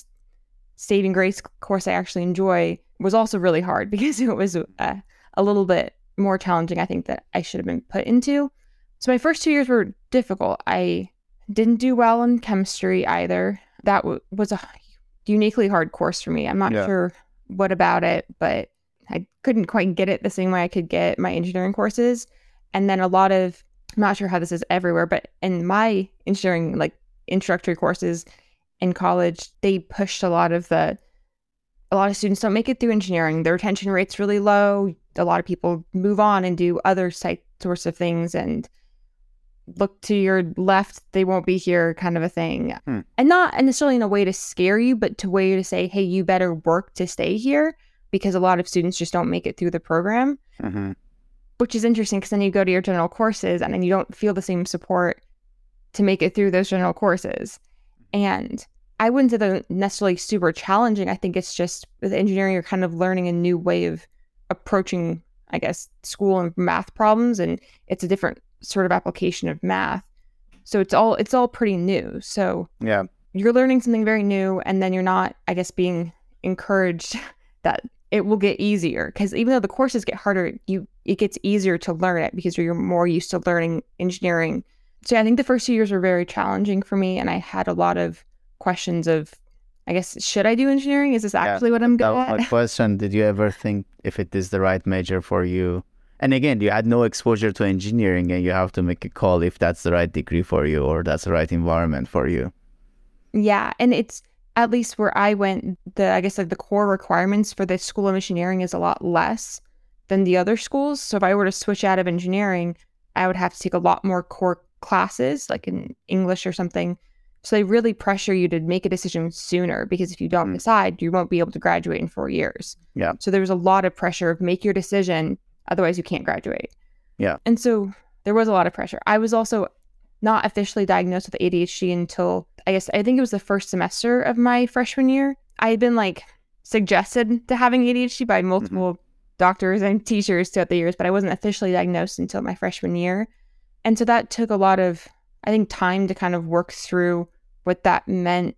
saving grace course I actually enjoy was also really hard because it was a, a little bit more challenging I think that I should have been put into. So my first two years were difficult. I didn't do well in chemistry either. That w- was a uniquely hard course for me. I'm not yeah. sure what about it, but I couldn't quite get it the same way I could get my engineering courses. And then a lot of, I'm not sure how this is everywhere, but in my engineering, like introductory courses in college, they pushed a lot of the, a lot of students don't make it through engineering. Their retention rate's really low. A lot of people move on and do other site sorts of things. And look to your left, they won't be here kind of a thing. Hmm. And not necessarily in a way to scare you, but to way to say, hey, you better work to stay here because a lot of students just don't make it through the program. Mm-hmm. Which is interesting because then you go to your general courses and then you don't feel the same support to make it through those general courses. And I wouldn't say they're necessarily super challenging. I think it's just with engineering, you're kind of learning a new way of approaching, I guess, school and math problems. And it's a different sort of application of math. So it's all it's all pretty new. So yeah, you're learning something very new, and then you're not, I guess, being encouraged that it will get easier because even though the courses get harder, you it gets easier to learn it because you're more used to learning engineering. So yeah, I think the first two years were very challenging for me, and I had a lot of questions of, I guess, should I do engineering? Is this actually yeah, what I'm good at? My question: Did you ever think if it is the right major for you? And again, you had no exposure to engineering and you have to make a call if that's the right degree for you or that's the right environment for you. Yeah. And it's at least where I went, the I guess like the core requirements for the School of Engineering is a lot less than the other schools. So if I were to switch out of engineering, I would have to take a lot more core classes, like in English or something. So they really pressure you to make a decision sooner because if you don't mm. decide, you won't be able to graduate in four years. Yeah. So there's a lot of pressure of make your decision Otherwise, you can't graduate. Yeah. And so there was a lot of pressure. I was also not officially diagnosed with ADHD until I guess I think it was the first semester of my freshman year. I had been like suggested to having ADHD by multiple mm-hmm. doctors and teachers throughout the years, but I wasn't officially diagnosed until my freshman year. And so that took a lot of, I think, time to kind of work through what that meant.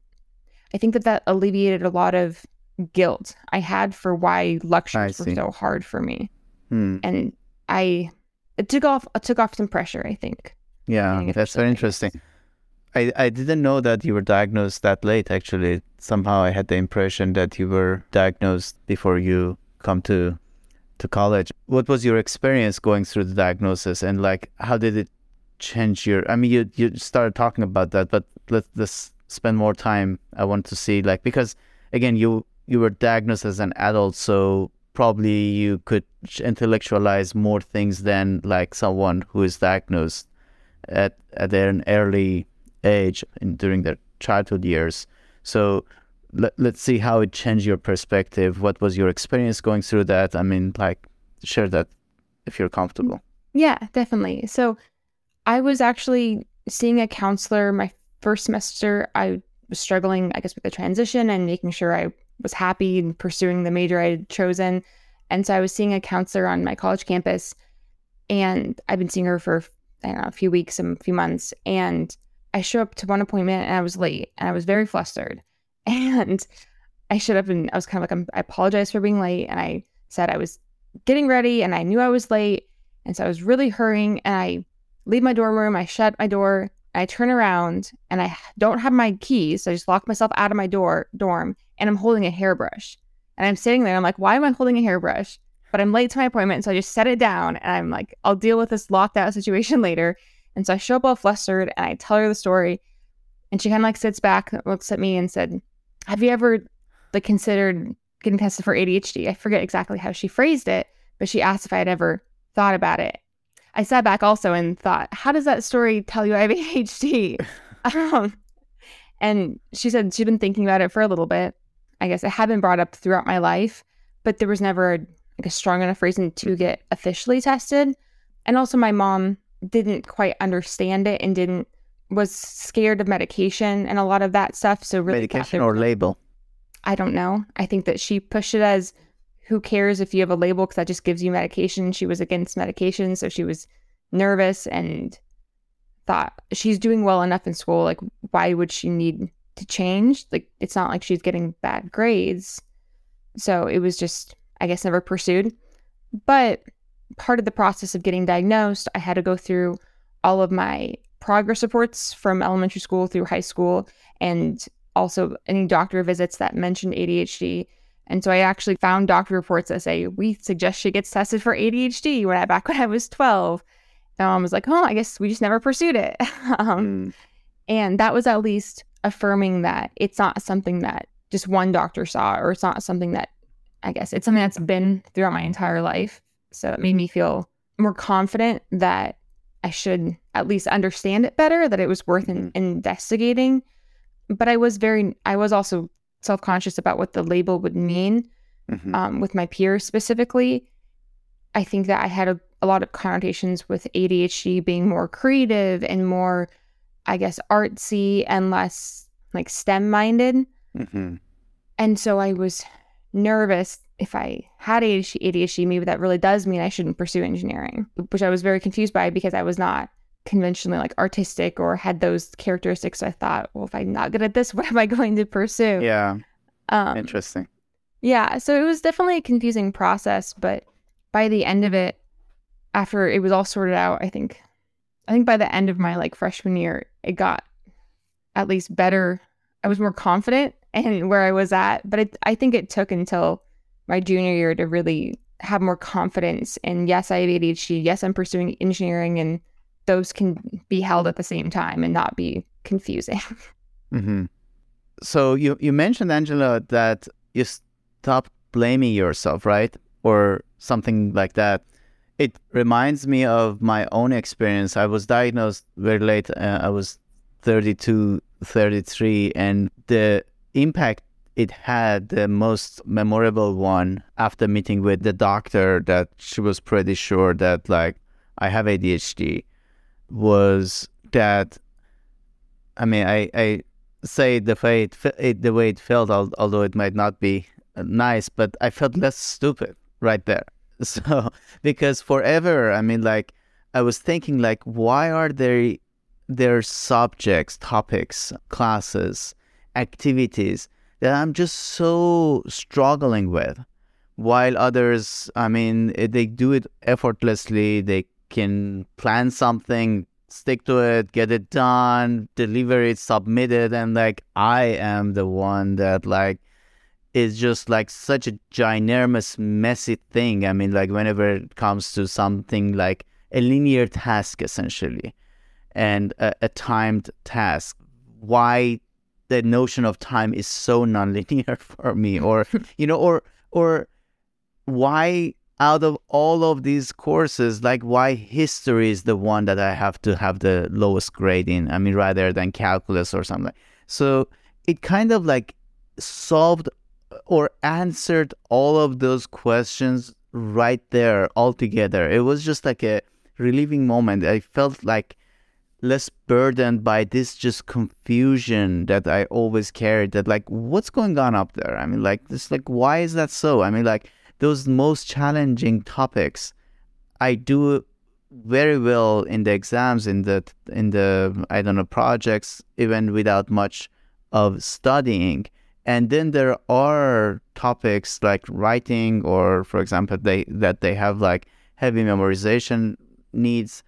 I think that that alleviated a lot of guilt I had for why lectures were so hard for me. Hmm. And I it took off it took off some pressure, I think. Yeah, that's very interesting. I, I didn't know that you were diagnosed that late actually. Somehow I had the impression that you were diagnosed before you come to to college. What was your experience going through the diagnosis and like how did it change your I mean you you started talking about that, but let's let's spend more time. I want to see like because again you you were diagnosed as an adult, so probably you could intellectualize more things than like someone who is diagnosed at at an early age in, during their childhood years. So let, let's see how it changed your perspective. What was your experience going through that? I mean, like share that if you're comfortable. Yeah, definitely. So I was actually seeing a counselor my first semester. I was struggling, I guess, with the transition and making sure I was happy in pursuing the major I had chosen. And so I was seeing a counselor on my college campus, and I've been seeing her for know a few weeks, and a few months, and I show up to one appointment and I was late, and I was very flustered, and I showed up and I was kind of like i apologize for being late, and I said I was getting ready and I knew I was late, and so I was really hurrying, and I leave my dorm room, I shut my door, I turn around and I don't have my keys. So I just lock myself out of my door dorm and I'm holding a hairbrush. And I'm sitting there. I'm like, why am I holding a hairbrush? But I'm late to my appointment. So I just set it down and I'm like, I'll deal with this locked out situation later. And so I show up all flustered and I tell her the story. And she kind of like sits back, looks at me and said, Have you ever like considered getting tested for ADHD? I forget exactly how she phrased it, but she asked if I had ever thought about it. I sat back also and thought, how does that story tell you I have ADHD? um, And she said she'd been thinking about it for a little bit. I guess it had been brought up throughout my life, but there was never a, like a strong enough reason to mm-hmm. get officially tested. And also, my mom didn't quite understand it and didn't was scared of medication and a lot of that stuff. So really, medication or label? I don't know. I think that she pushed it as who cares if you have a label because that just gives you medication. She was against medication, so she was nervous and thought she's doing well enough in school. Like, why would she need to change? Like, it's not like she's getting bad grades. So it was just, I guess, never pursued. But part of the process of getting diagnosed, I had to go through all of my progress reports from elementary school through high school and also any doctor visits that mentioned ADHD. And so I actually found doctor reports that say, we suggest she gets tested for ADHD when I, back when I was 12. My mom was like, oh, I guess we just never pursued it. um, mm. And that was at least affirming that it's not something that just one doctor saw, or it's not something that I guess it's something that's been throughout my entire life. So it made me feel more confident that I should at least understand it better, that it was worth in- investigating. But I was very, I was also self conscious about what the label would mean mm-hmm. um, with my peers specifically. I think that I had a, a, lot of connotations with ADHD being more creative and more, I guess, artsy and less like STEM minded. Mm-hmm. And so I was nervous if I had ADHD, maybe that really does mean I shouldn't pursue engineering, which I was very confused by because I was not conventionally like artistic or had those characteristics. So I thought, well, if I'm not good at this, what am I going to pursue? Yeah. Um, Interesting. Yeah. So it was definitely a confusing process, but by the end of it, after it was all sorted out, I think, I think by the end of my like freshman year, it got at least better. I was more confident and where I was at, but it, I think it took until my junior year to really have more confidence. And yes, I have ADHD. Yes, I'm pursuing engineering, and those can be held at the same time and not be confusing. Mm-hmm. So you you mentioned Angela that you stopped blaming yourself, right, or something like that. It reminds me of my own experience. I was diagnosed very late. Uh, I was 32, 33, and the impact it had the most memorable one after meeting with the doctor that she was pretty sure that like I have ADHD was that I mean I I say the way it, it the way it felt although it might not be nice but I felt less stupid right there so because forever I mean like I was thinking like why are there there subjects topics classes activities that I'm just so struggling with. While others, I mean, eh, they do it effortlessly. They can plan something, stick to it, get it done, deliver it, submit it. And like, I am the one that like is just like such a ginormous, messy thing. I mean, like, whenever it comes to something like a linear task, essentially, and a, a timed task, why the notion of time is so nonlinear for me or you know or or why out of all of these courses like why history is the one that i have to have the lowest grade in i mean rather than calculus or something so it kind of like solved or answered all of those questions right there all together it was just like a relieving moment i felt like less burdened by this just confusion that I always carried that like what's going on up there? I mean like this like why is that so? I mean like those most challenging topics I do very well in the exams in the in the I don't know projects even without much of studying. And then there are topics like writing or for example they that they have like heavy memorization needs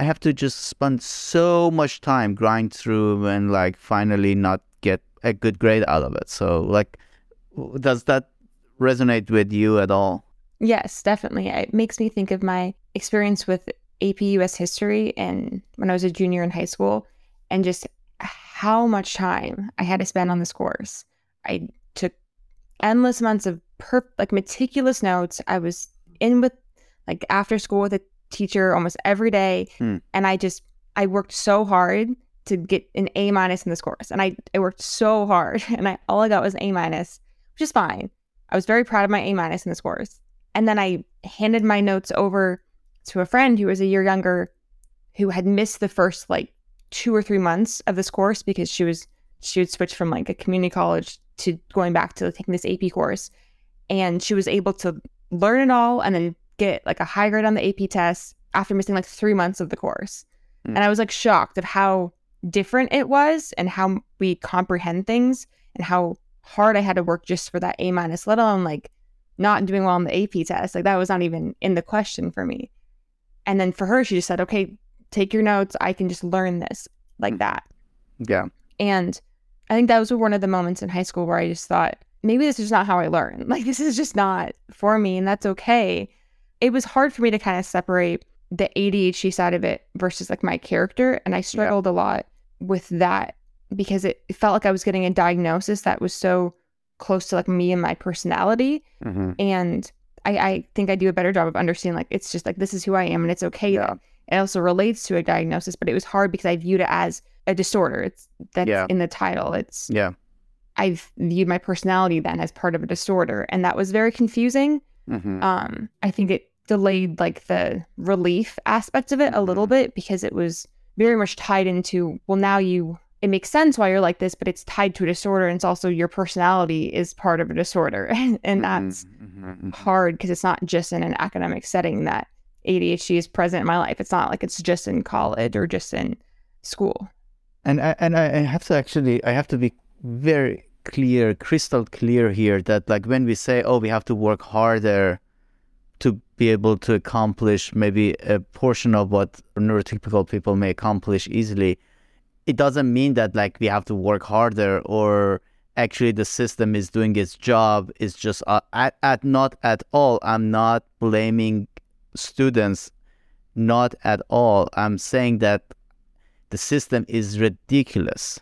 I have to just spend so much time grind through and like finally not get a good grade out of it. So like, does that resonate with you at all? Yes, definitely. It makes me think of my experience with AP US history and when I was a junior in high school and just how much time I had to spend on this course. I took endless amounts of per- like meticulous notes. I was in with like after school with a teacher almost every day. Hmm. And I just, I worked so hard to get an A minus in this course. And I, I worked so hard and I all I got was an A minus, which is fine. I was very proud of my A minus in this course. And then I handed my notes over to a friend who was a year younger who had missed the first like two or three months of this course because she was she would switch from like a community college to going back to taking this AP course. And she was able to learn it all and then get like a high grade on the AP test after missing like three months of the course. Mm. And I was like shocked of how different it was and how we comprehend things and how hard I had to work just for that A minus, let alone like not doing well on the AP test. Like that was not even in the question for me. And then for her, she just said, okay, take your notes. I can just learn this like mm. that. Yeah. And I think that was one of the moments in high school where I just thought, maybe this is not how I learn. Like this is just not for me, and that's okay. It was hard for me to kind of separate the ADHD side of it versus like my character. And I struggled a lot with that because it, it, felt like I was getting a diagnosis that was so close to like me and my personality. Mm-hmm. And I, I, think I do a better job of understanding like it's just like this is who I am and it's okay. Yeah. It also relates to a diagnosis, but it was hard because I viewed it as a disorder. It's that's yeah. in the title. It's yeah. I've viewed my personality then as part of a disorder, and that was very confusing. Mm-hmm. Um, I think it delayed like the relief aspect of it a little mm-hmm. bit because it was very much tied into well now you it makes sense why you're like this but it's tied to a disorder and it's also your personality is part of a disorder and mm-hmm. that's mm-hmm. mm-hmm. hard because it's not just in an academic setting that ADHD is present in my life it's not like it's just in college or just in school and I, and I have to actually I have to be very clear crystal clear here that like when we say oh we have to work harder to be able to accomplish maybe a portion of what neurotypical people may accomplish easily it doesn't mean that like we have to work harder or actually the system is doing its job. It's just uh, at, at not at all. I'm not blaming students. Not at all. I'm saying that the system is ridiculous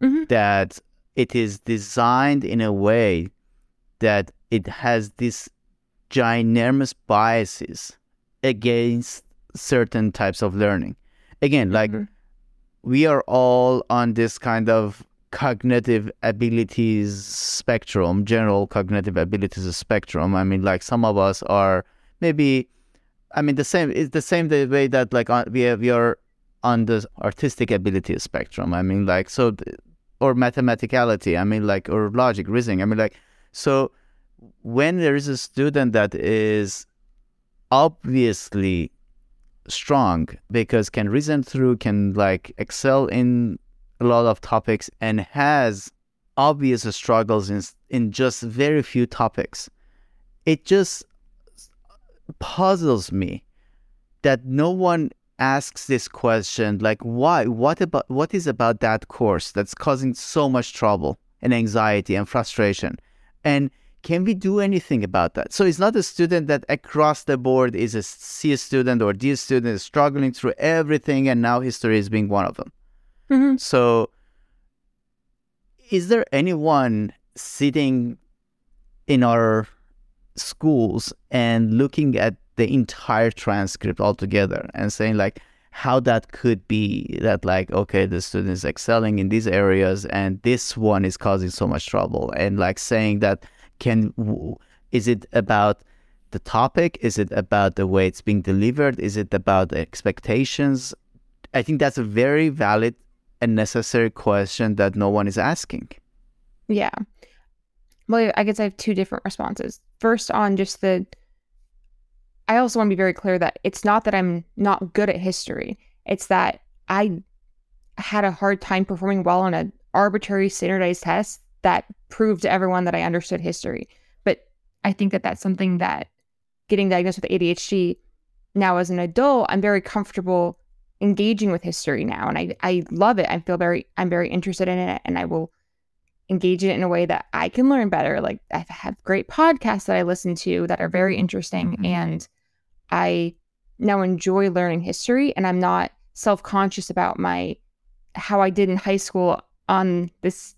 mm-hmm. that it is designed in a way that it has these ginormous biases against certain types of learning. Again, like mm-hmm. we are all on this kind of cognitive abilities spectrum, general cognitive abilities spectrum. I mean, like some of us are maybe, I mean, the same. It's the same the way that like uh, we we are on the artistic ability spectrum. I mean, like so, or mathematicality. I mean, like or logic, reasoning. I mean, like so when there is a student that is obviously strong because can reason through can like excel in a lot of topics and has obvious struggles in in just very few topics it just puzzles me that no one asks this question like why what about what is about that course that's causing so much trouble and anxiety and frustration and can we do anything about that? So it's not a student that across the board is a C student or D student is struggling through everything, and now history is being one of them. Mm-hmm. So, is there anyone sitting in our schools and looking at the entire transcript altogether and saying like how that could be that like okay the student is excelling in these areas and this one is causing so much trouble. And like saying that can is it about the topic? Is it about the way it's being delivered? Is it about the expectations? I think that's a very valid and necessary question that no one is asking. Yeah. Well i guess i have two different responses. First on just the i also want to be very clear that it's not that i'm not good at history it's that i had a hard time performing well on an arbitrary standardized test that proved to everyone that I understood history. But I think that that's something that getting diagnosed with ADHD now as an adult, I'm very comfortable engaging with history now. And I, I love it. I feel very, I'm very interested in it and I will engage it in a way that I can learn better. Like I have great podcasts that I listen to that are very interesting. Mm-hmm. And I now enjoy learning history and I'm not self-conscious about my how I did in high school on this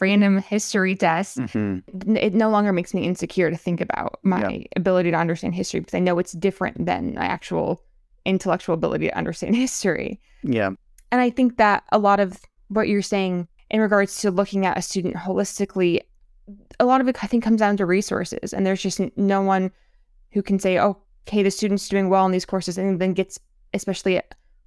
random history test, mm-hmm. it no longer makes me insecure to think about my ability to understand history because I know it's different than my actual intellectual ability to understand history. Yeah. And I think that a lot of what you're saying in regards to looking at a student holistically, a lot of it I think comes down to resources. And there's just no one who can say, oh, okay, the student's doing well in these courses and then gets, especially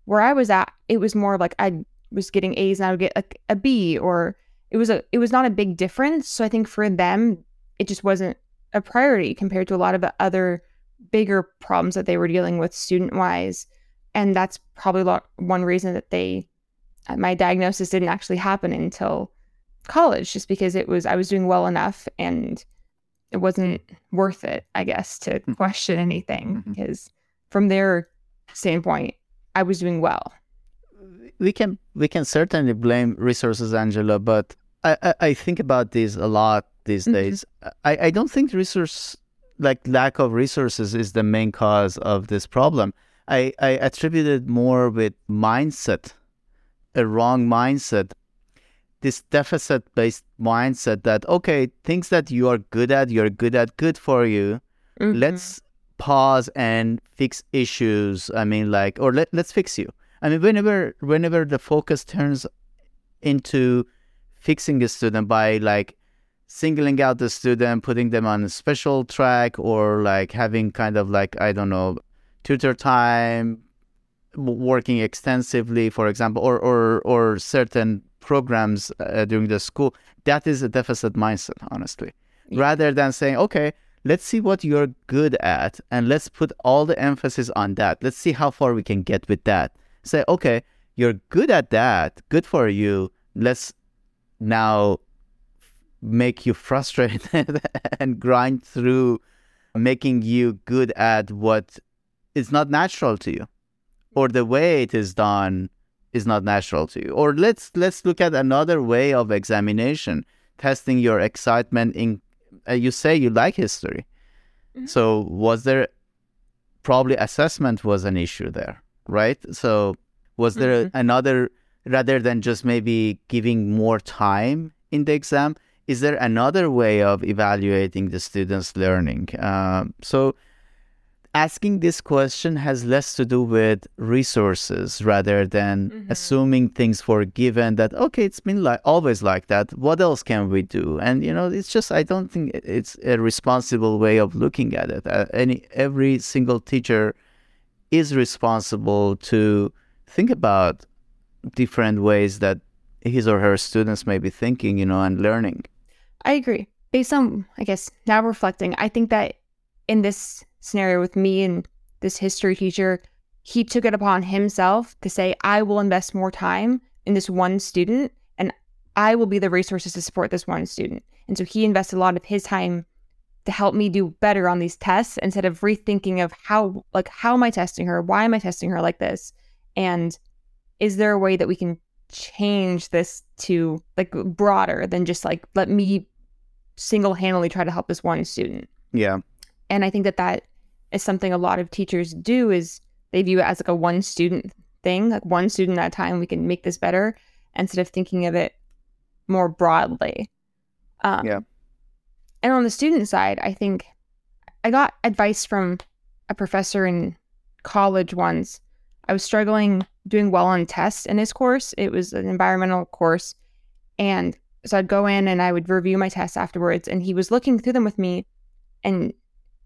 where I was at, it was more like I was getting A's and I would get a, a B or it was a it was not a big difference. So I think for them, it just wasn't a priority compared to a lot of the other bigger problems that they were dealing with student wise. And that's probably lot, one reason that they uh, my diagnosis didn't actually happen until college, just because it was I was doing well enough and it wasn't worth it, I guess, to hmm. question anything mm-hmm. because from their standpoint, I was doing well. We can we can certainly blame resources, Angela, but I, I, I think about this a lot these mm-hmm. days. I, I don't think resource like lack of resources is the main cause of this problem. I, I attribute it more with mindset, a wrong mindset this deficit based mindset that okay things that you are good at you're good at good for you mm-hmm. let's pause and fix issues i mean like or let, let's fix you i mean whenever whenever the focus turns into fixing a student by like singling out the student putting them on a special track or like having kind of like i don't know tutor time working extensively for example or or or certain programs uh, during the school, that is a deficit mindset, honestly. Yeah. Rather than saying, okay, let's see what you're good at and let's put all the emphasis on that. Let's see how far we can get with that. Say, okay, you're good at that, good for you. Let's now make you frustrated and grind through making you good at what is not natural to you or the way it is done is not natural to you. Or let's let's look at another way of examination, testing your excitement in uh, you say you like history. Mm-hmm. So was there probably assessment was an issue there, right? So was there mm-hmm. another rather than just maybe giving more time in the exam, is there another way of evaluating the students' learning? Uh, so asking this question has less to do with resources rather than mm-hmm. assuming things for given that okay it's been like always like that. What else can we do? And you know it's just i don't think it's a responsible way of looking at it. Uh, any every single teacher is responsible to think about different ways that his or her students may be thinking you know and learning. I agree. Based on i guess now reflecting i think that in this scenario with me and this history teacher, he took it upon himself to say, I will invest more time in this one student and I will be the resources to support this one student. And so he invested a lot of his time to help me do better on these tests instead of rethinking of how like how am I testing her? Why am I testing her like this? And is there a way that we can change this to like broader than just like let me single-handedly try to help this one student? Yeah. And I think that that is something a lot of teachers do is they view it as like a one student thing, like one student at a time, we can make this better instead of thinking of it more broadly. Um, yeah. And on the student side, I think I got advice from a professor in college once. I was struggling doing well on tests in his course. It was an environmental course. And so I'd go in and I would review my tests afterwards. And he was looking through them with me. And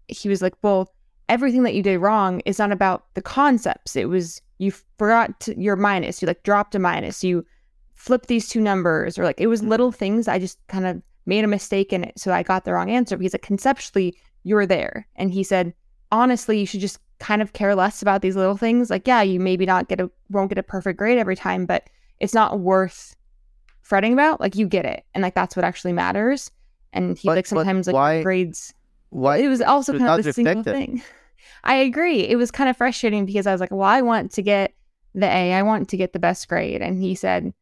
he was like, Well, everything that you did wrong is not about the concepts. It was you forgot to, your minus, you like dropped a minus, you flipped these two numbers, or like it was mm. little things. I just kind of made a mistake in it. So I got the wrong answer because like, conceptually you're there. And he said, honestly, you should just kind of care less about these little things. Like, yeah, you maybe not get a won't get a perfect grade every time, but it's not worth fretting about. Like you get it. And like that's what actually matters. And he but, like sometimes like why, grades why it was also kind of a single thing. I agree. It was kind of frustrating because I was like, well, I want to get the A. I want to get the best grade. And he said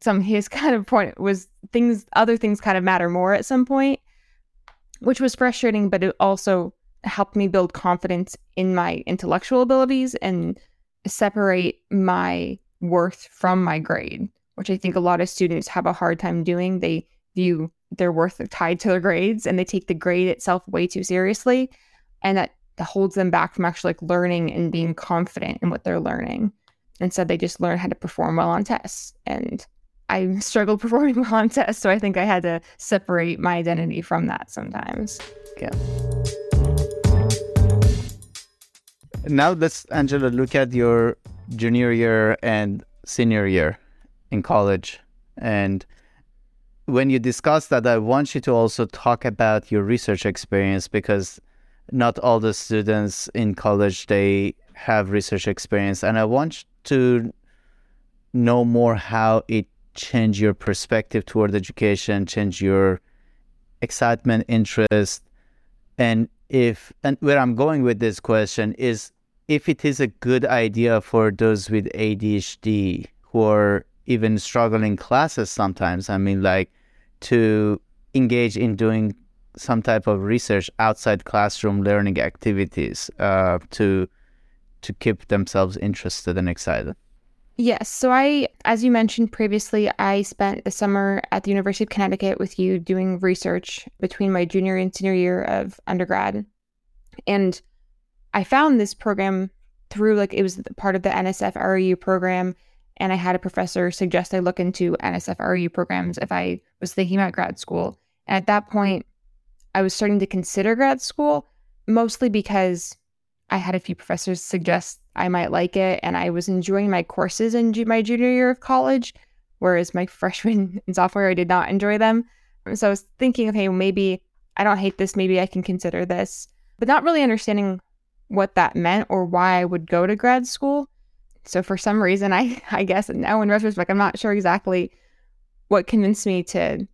some his kind of point was things other things kind of matter more at some point, which was frustrating, but it also helped me build confidence in my intellectual abilities and separate my worth from my grade, which I think a lot of students have a hard time doing. They view their worth tied to their grades and they take the grade itself way too seriously. And that that holds them back from actually like learning and being confident in what they're learning. Instead, they just learn how to perform well on tests. And I struggled performing well on tests. So I think I had to separate my identity from that sometimes. Yeah. Now let's, Angela, look at your junior year and senior year in college. And when you discuss that, I want you to also talk about your research experience because not all the students in college they have research experience, and I want to know more how it changed your perspective toward education, change your excitement, interest, and if and where I'm going with this question is if it is a good idea for those with ADHD who are even struggling classes sometimes. I mean, like to engage in doing some type of research outside classroom learning activities uh, to to keep themselves interested and excited. Yes. So I, as you mentioned previously, I spent the summer at the University of Connecticut with you doing research between my junior and senior year of undergrad. And I found this program through like it was part of the NSF REU program. And I had a professor suggest I look into NSF REU programs if I was thinking about grad school. And at that point, I was starting to consider grad school, mostly because I had a few professors suggest I might like it, and I was enjoying my courses in my junior year of college, whereas my freshman and sophomore I did not enjoy them. So I was thinking, okay, maybe I don't hate this, maybe I can consider this, but not really understanding what that meant or why I would go to grad school. So for some reason, I I guess now in retrospect, I'm not sure exactly what convinced me to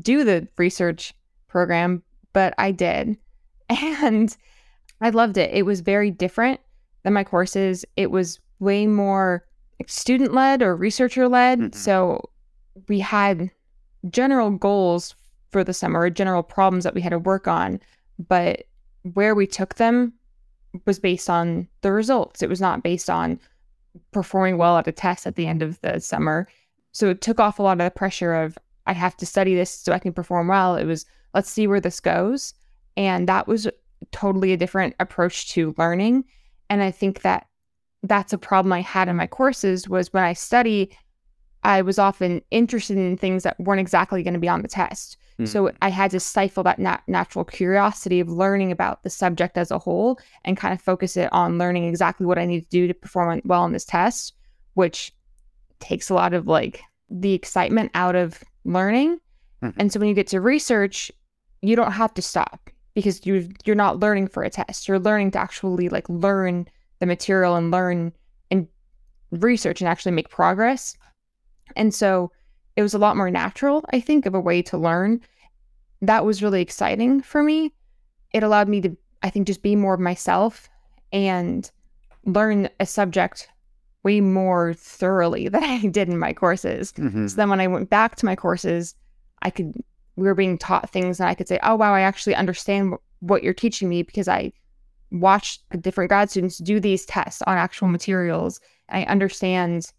do the research program, but I did. And I loved it. It was very different than my courses. It was way more student led or researcher led. Mm-hmm. So we had general goals for the summer, general problems that we had to work on, but where we took them was based on the results. It was not based on performing well at a test at the end of the summer. So it took off a lot of the pressure of I have to study this so I can perform well. It was let's see where this goes. And that was totally a different approach to learning. And I think that that's a problem I had in my courses was when I study, I was often interested in things that weren't exactly going to be on the test. Mm. So I had to stifle that nat- natural curiosity of learning about the subject as a whole and kind of focus it on learning exactly what I need to do to perform well on this test, which takes a lot of like the excitement out of learning. Mm-hmm. And so when you get to research, you don't have to stop because you you're not learning for a test. You're learning to actually like learn the material and learn and research and actually make progress. And so it was a lot more natural, I think, of a way to learn. That was really exciting for me. It allowed me to, I think, just be more of myself and learn a subject way more thoroughly than I did in my courses. Mm-hmm. So then when I went back to my courses, I could we were being taught things and I could say, "Oh wow, I actually understand what you're teaching me because I watched different grad students do these tests on actual materials. I understand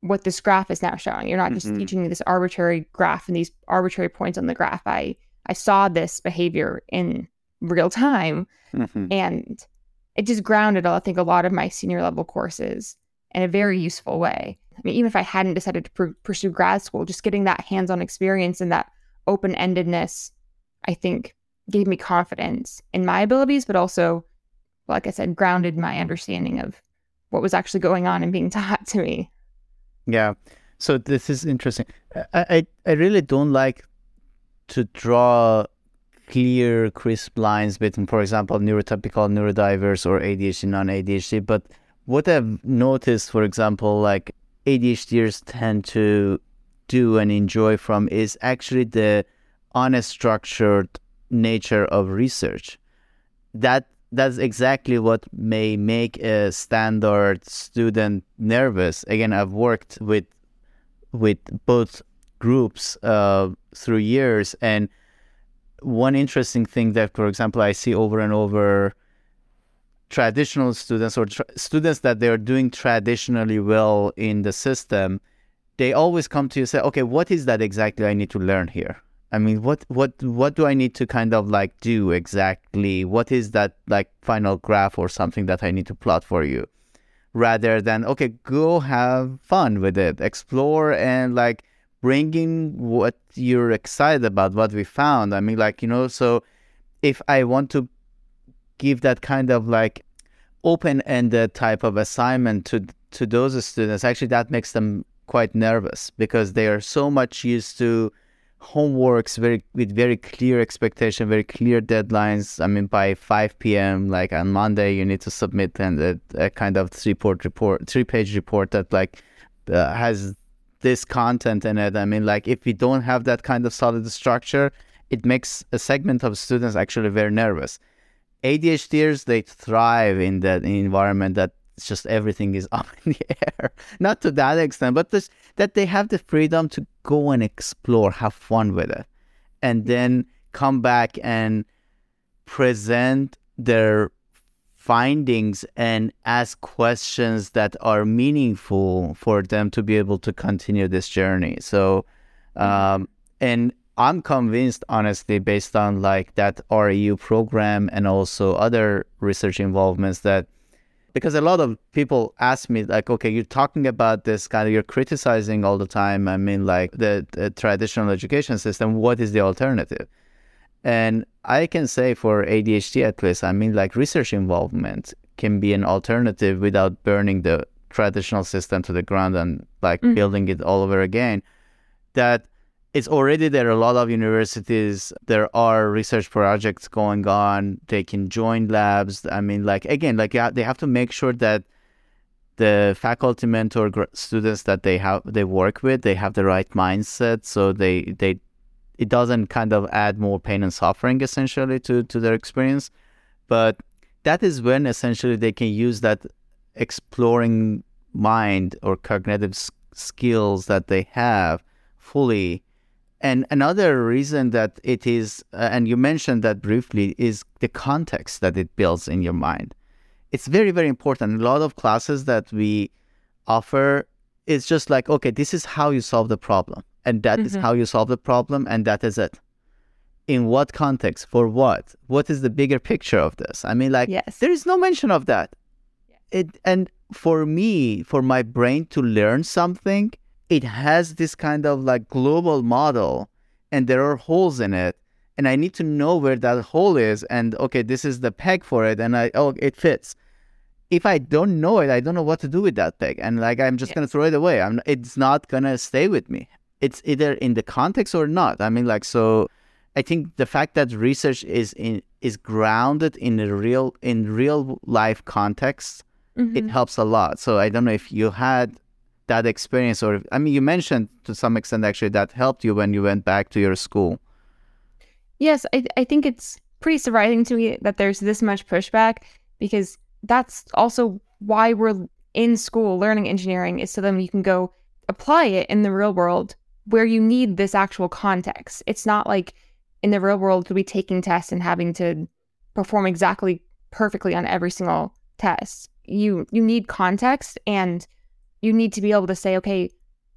what this graph is now showing. You're not just mm-hmm. teaching me this arbitrary graph and these arbitrary points on the graph. I I saw this behavior in real time, mm-hmm. and it just grounded, I think, a lot of my senior level courses in a very useful way. I mean, even if I hadn't decided to pr- pursue grad school, just getting that hands-on experience and that open-endedness, I think, gave me confidence in my abilities, but also, like I said, grounded my understanding of what was actually going on and being taught to me. Yeah. So this is interesting. I, I, I really don't like to draw clear, crisp lines between, for example, neurotypical, neurodiverse, or ADHD, non-ADHD. But what I've noticed, for example, like ADHDers tend to do and enjoy from is actually the unstructured nature of research. That that's exactly what may make a standard student nervous. Again, I've worked with with both groups uh, through years, and one interesting thing that, for example, I see over and over traditional students or tra- students that they're doing traditionally well in the system, they always come to you say, "Okay, what is that exactly I need to learn here?" I mean, what what what do I need to kind of like do exactly? What is that like final graph or something that I need to plot for you? rather than okay go have fun with it explore and like bringing what you're excited about what we found i mean like you know so if i want to give that kind of like open-ended type of assignment to to those students actually that makes them quite nervous because they are so much used to homeworks very with very clear expectation, very clear deadlines. I mean, by 5 p.m. like on Monday, you need to submit and a, a kind of three port report, three page report that like uh, has this content in it. I mean, like if we don't have that kind of solid structure, it makes a segment of students actually very nervous. ADHDers they thrive in that environment that it's just everything is up in the air. Not to that extent, but this, that they have the freedom to go and explore, have fun with it, and then come back and present their findings and ask questions that are meaningful for them to be able to continue this journey. So, um, and I'm convinced, honestly, based on like that REU program and also other research involvements, that because a lot of people ask me like okay you're talking about this kind of you're criticizing all the time i mean like the, the, traditional education system what is the alternative and i can say for adhd at least i mean like research involvement can be an alternative without burning the traditional system to the ground and like mm. building it all over again that it's already there a lot of universities there are research projects going on. They can join labs. I mean like again like they have to make sure that the faculty mentor students that they have they work with they have the right mindset. So they they it doesn't kind of add more pain and suffering essentially to to their experience. But that is when essentially they can use that exploring mind or cognitive skills that they have fully and another reason that it is, uh, and you mentioned that briefly, is the context that it builds in your mind. It's very, very important. A lot of classes that we offer is just like, okay, this is how you solve the problem. And that mm-hmm. is how you solve the problem. And that is it. In what context? For what? What is the bigger picture of this? I mean, like, yes. there is no mention of that. It, and for me, for my brain to learn something, it has this kind of like global model and there are holes in it and i need to know where that hole is and okay this is the peg for it and i oh it fits. If i don't know it i don't know what to do with that peg and like i'm just yeah. going to throw it away. I'm it's not going to stay with me. It's either in the context or not. I mean like so i think the fact that research is in is grounded in a real in real life context mm-hmm. it helps a lot. So i don't know if you had that experience or i mean you mentioned to some extent actually that helped you when you went back to your school. Yes i, I think it's pretty surprising to me that there's this much pushback because that's also why we're in school. Learning engineering is so then you can go apply it in the real world where you need this actual context. It's not like in the real world to be taking tests and having to perform exactly perfectly on every single test. You you need context and you need to be able to say, okay,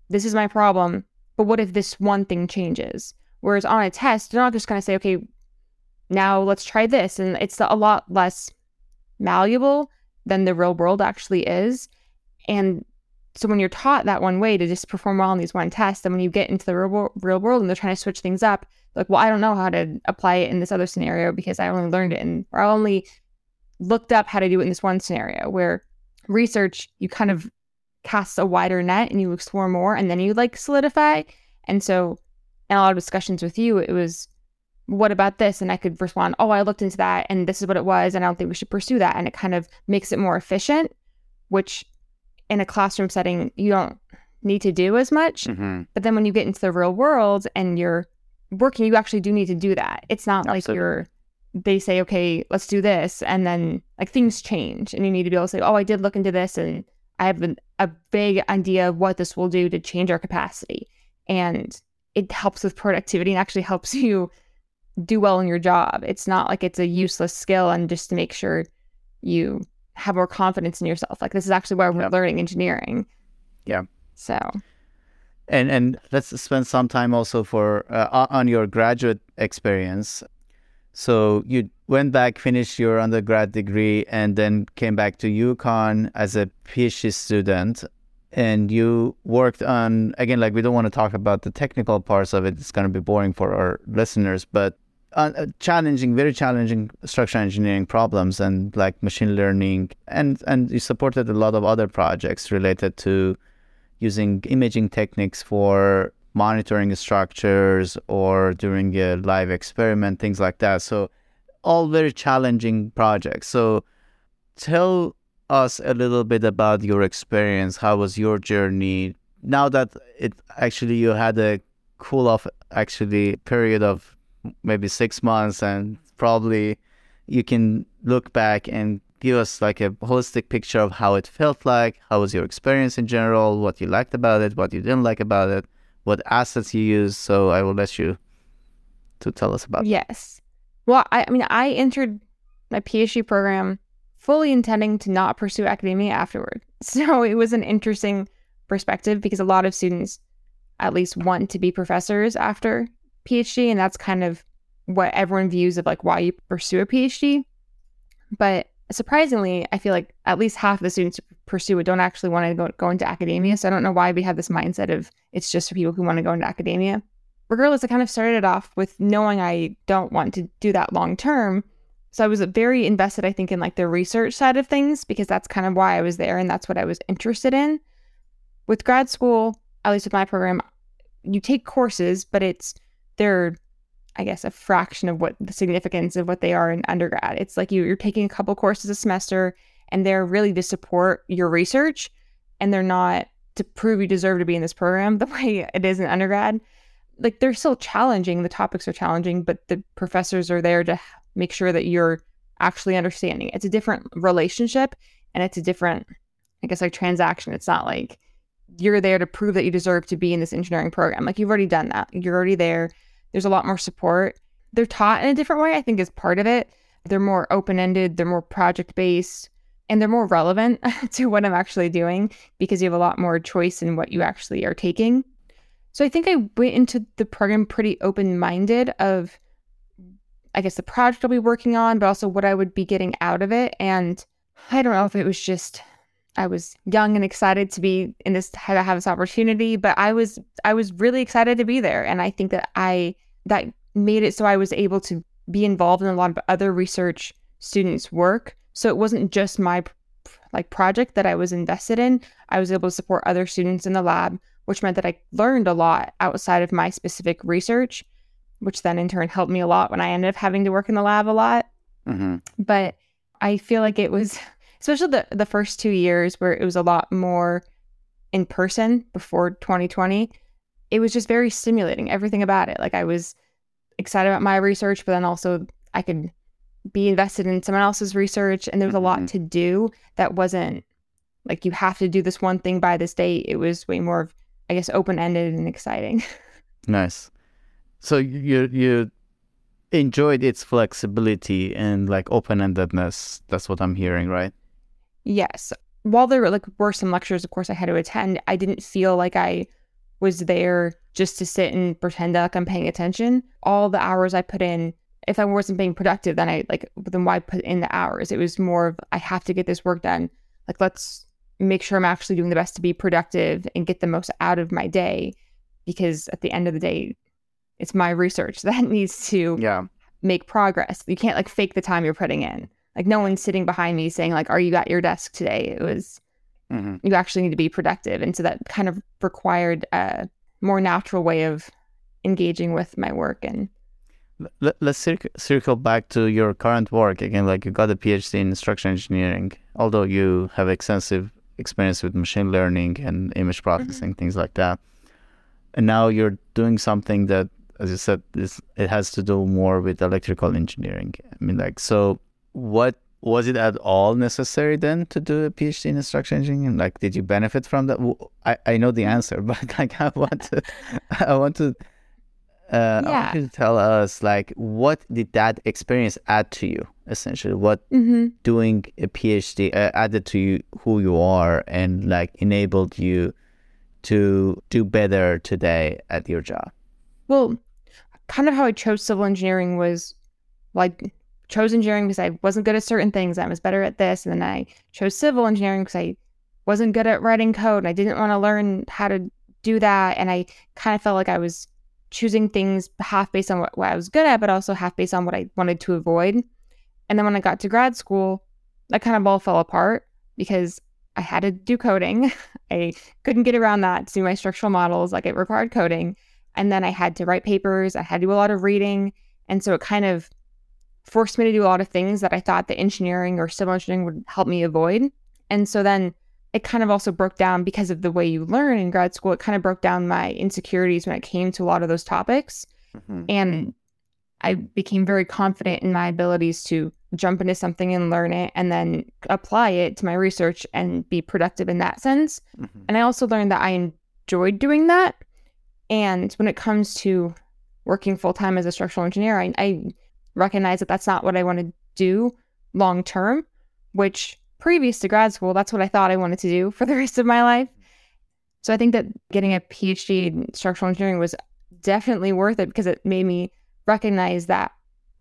this is my problem, but what if this one thing changes? Whereas on a test, they're not just going to say, okay, now let's try this. And it's a lot less malleable than the real world actually is. And so when you're taught that one way to just perform well on these one tests, and when you get into the real, real world and they're trying to switch things up, like, well, I don't know how to apply it in this other scenario because I only learned it and or I only looked up how to do it in this one scenario where research, you kind of casts a wider net and you explore more and then you like solidify. And so in a lot of discussions with you, it was, what about this? And I could respond, oh, I looked into that and this is what it was. And I don't think we should pursue that. And it kind of makes it more efficient, which in a classroom setting, you don't need to do as much. Mm-hmm. But then when you get into the real world and you're working, you actually do need to do that. It's not Absolutely. like you're, they say, okay, let's do this. And then like things change and you need to be able to say, oh, I did look into this and I have an, a big idea of what this will do to change our capacity. And it helps with productivity and actually helps you do well in your job. It's not like it's a useless skill and just to make sure you have more confidence in yourself. Like this is actually why we're yeah. learning engineering. Yeah. So. And and let's spend some time also for uh, on your graduate experience. So you went back, finished your undergrad degree, and then came back to UConn as a PhD student. And you worked on, again, like we don't want to talk about the technical parts of it, it's going to be boring for our listeners, but uh, challenging, very challenging structural engineering problems and like machine learning. And, and you supported a lot of other projects related to using imaging techniques for monitoring structures or doing a live experiment, things like that. So, all very challenging projects. So, tell us a little bit about your experience. How was your journey? Now that it actually you had a cool off actually period of maybe six months, and probably you can look back and give us like a holistic picture of how it felt like. How was your experience in general? What you liked about it? What you didn't like about it? What assets you use. So I will let you to tell us about. Yes. Well, I, I mean, I entered my PhD program fully intending to not pursue academia afterward. So it was an interesting perspective because a lot of students at least want to be professors after PhD, and that's kind of what everyone views of like why you pursue a PhD. But surprisingly, I feel like at least half of the students pursue it don't actually want to go, go into academia. So I don't know why we have this mindset of it's just for people who want to go into academia. Regardless, I kind of started it off with knowing I don't want to do that long term. So I was very invested, I think, in like the research side of things because that's kind of why I was there and that's what I was interested in. With grad school, at least with my program, you take courses, but it's they're I guess, a fraction of what the significance of what they are in undergrad. It's like you, you're taking a couple courses a semester and they're really to support your research and they're not to prove you deserve to be in this program the way it is in undergrad. Like they're still challenging, the topics are challenging, but the professors are there to make sure that you're actually understanding. It's a different relationship and it's a different, I guess, like transaction. It's not like you're there to prove that you deserve to be in this engineering program. Like you've already done that. You're already there there's a lot more support. They're taught in a different way, I think, is part of it. They're more open ended, they're more project based, and they're more relevant to what I'm actually doing because you have a lot more choice in what you actually are taking. So I think I went into the program pretty open minded of, I guess, the project I'll be working on, but also what I would be getting out of it. And I don't know if it was just I was young and excited to be in this have, have this opportunity, but I was I was really excited to be there, and I think that I that made it so I was able to be involved in a lot of other research students' work. So it wasn't just my like project that I was invested in. I was able to support other students in the lab, which meant that I learned a lot outside of my specific research, which then in turn helped me a lot when I ended up having to work in the lab a lot. Mm-hmm. But I feel like it was especially the the first two years where it was a lot more in person before 2020 it was just very stimulating everything about it like i was excited about my research but then also i could be invested in someone else's research and there was a lot mm-hmm. to do that wasn't like you have to do this one thing by this date it was way more of i guess open-ended and exciting nice so you you enjoyed its flexibility and like open-endedness that's what i'm hearing right Yes. While there were like were some lectures, of course, I had to attend, I didn't feel like I was there just to sit and pretend like I'm paying attention. All the hours I put in, if I wasn't being productive, then I like then why put in the hours? It was more of I have to get this work done. Like let's make sure I'm actually doing the best to be productive and get the most out of my day because at the end of the day it's my research that needs to yeah. make progress. You can't like fake the time you're putting in. Like no one's sitting behind me saying like, "Are you at your desk today?" It was mm-hmm. you actually need to be productive, and so that kind of required a more natural way of engaging with my work and. Let, us cir- circle back to your current work again. Like you got a PhD in structural engineering, although you have extensive experience with machine learning and image mm-hmm. processing, mm-hmm. things like that. And now you're doing something that, as you said, is it has to do more with electrical engineering. I mean, like so what was it at all necessary then to do a PhD in structural engineering? Like, did you benefit from that? I, I know the answer, but like, I want to, I want to, uh, yeah. I want you to tell us like, what did that experience add to you? Essentially, what mm-hmm. doing a PhD uh, added to you who you are and like enabled you to do better today at your job? Well, kind of how I chose civil engineering was I chose engineering because I wasn't good at certain things. I was better at this. And then I chose civil engineering because I wasn't good at writing code and I didn't want to learn how to do that. And I kind of felt like I was choosing things half based on what, what I was good at, but also half based on what I wanted to avoid. And then when I got to grad school, that kind of all fell apart because I had to do coding. I couldn't get around that to do my structural models. Like it required coding. And then I had to write papers. I had to do a lot of reading. And so it kind of forced me to do a lot of things that I thought the engineering or civil engineering would help me avoid. And so then it kind of also broke down because of the way you learn in grad school. It kind of broke down my insecurities when it came to a lot of those topics. Mm-hmm. And I became very confident in my abilities to jump into something and learn it and then apply it to my research and be productive in that sense. Mm-hmm. And I also learned that I enjoyed doing that. And when it comes to working full time as a structural engineer, I, I recognize that that's not what I want to do long term, which previous to grad school, that's what I thought I wanted to do for the rest of my life. So I think that getting a PhD in structural engineering was definitely worth it because it made me recognize that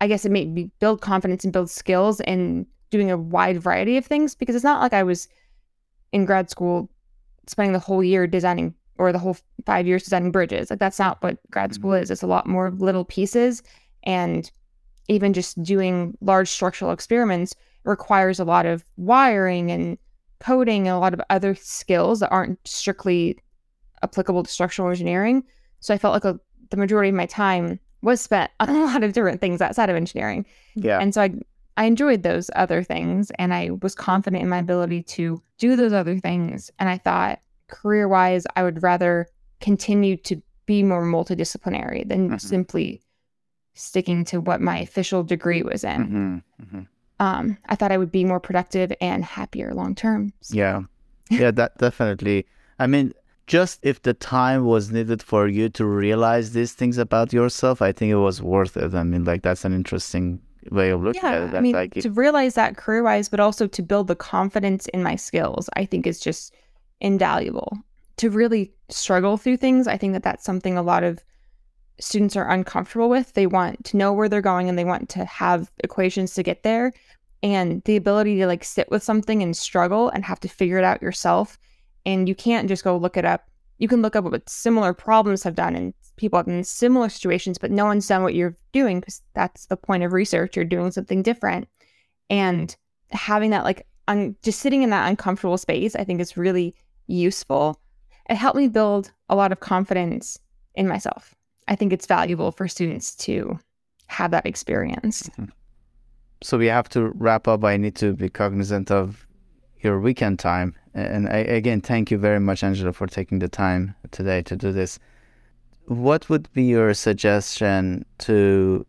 I guess it made me build confidence and build skills and doing a wide variety of things because it's not like I was in grad school spending the whole year designing or the whole five years designing bridges. Like that's not what grad school mm-hmm. is. It's a lot more little pieces and even just doing large structural experiments requires a lot of wiring and coding and a lot of other skills that aren't strictly applicable to structural engineering. So I felt like a, the majority of my time was spent on a lot of different things outside of engineering. Yeah. And so I I enjoyed those other things and I was confident in my ability to do those other things. And I thought career wise, I would rather continue to be more multidisciplinary than mm-hmm. simply sticking to what my official degree was in. Mm-hmm. Mm-hmm um, I thought I would be more productive and happier long term. So. Yeah, yeah, that definitely. I mean, just if the time was needed for you to realize these things about yourself, I think it was worth it. I mean, like that's an interesting way of looking yeah, at it. I mean, like, to realize that career wise, but also to build the confidence in my skills, I think is just invaluable. To really struggle through things, I think that that's something a lot of students are uncomfortable with. They want to know where they're going and they want to have equations to get there. And the ability to like sit with something and struggle and have to figure it out yourself. And you can't just go look it up. You can look up what similar problems have done and people have in similar situations, but no one's done what you're doing because that's the point of research. You're doing something different. And having that like un- just sitting in that uncomfortable space, I think is really useful. It helped me build a lot of confidence in myself. I think it's valuable for students to have that experience. Mm-hmm. So we have to wrap up. I need to be cognizant of your weekend time. And I, again, thank you very much, Angela, for taking the time today to do this. What would be your suggestion to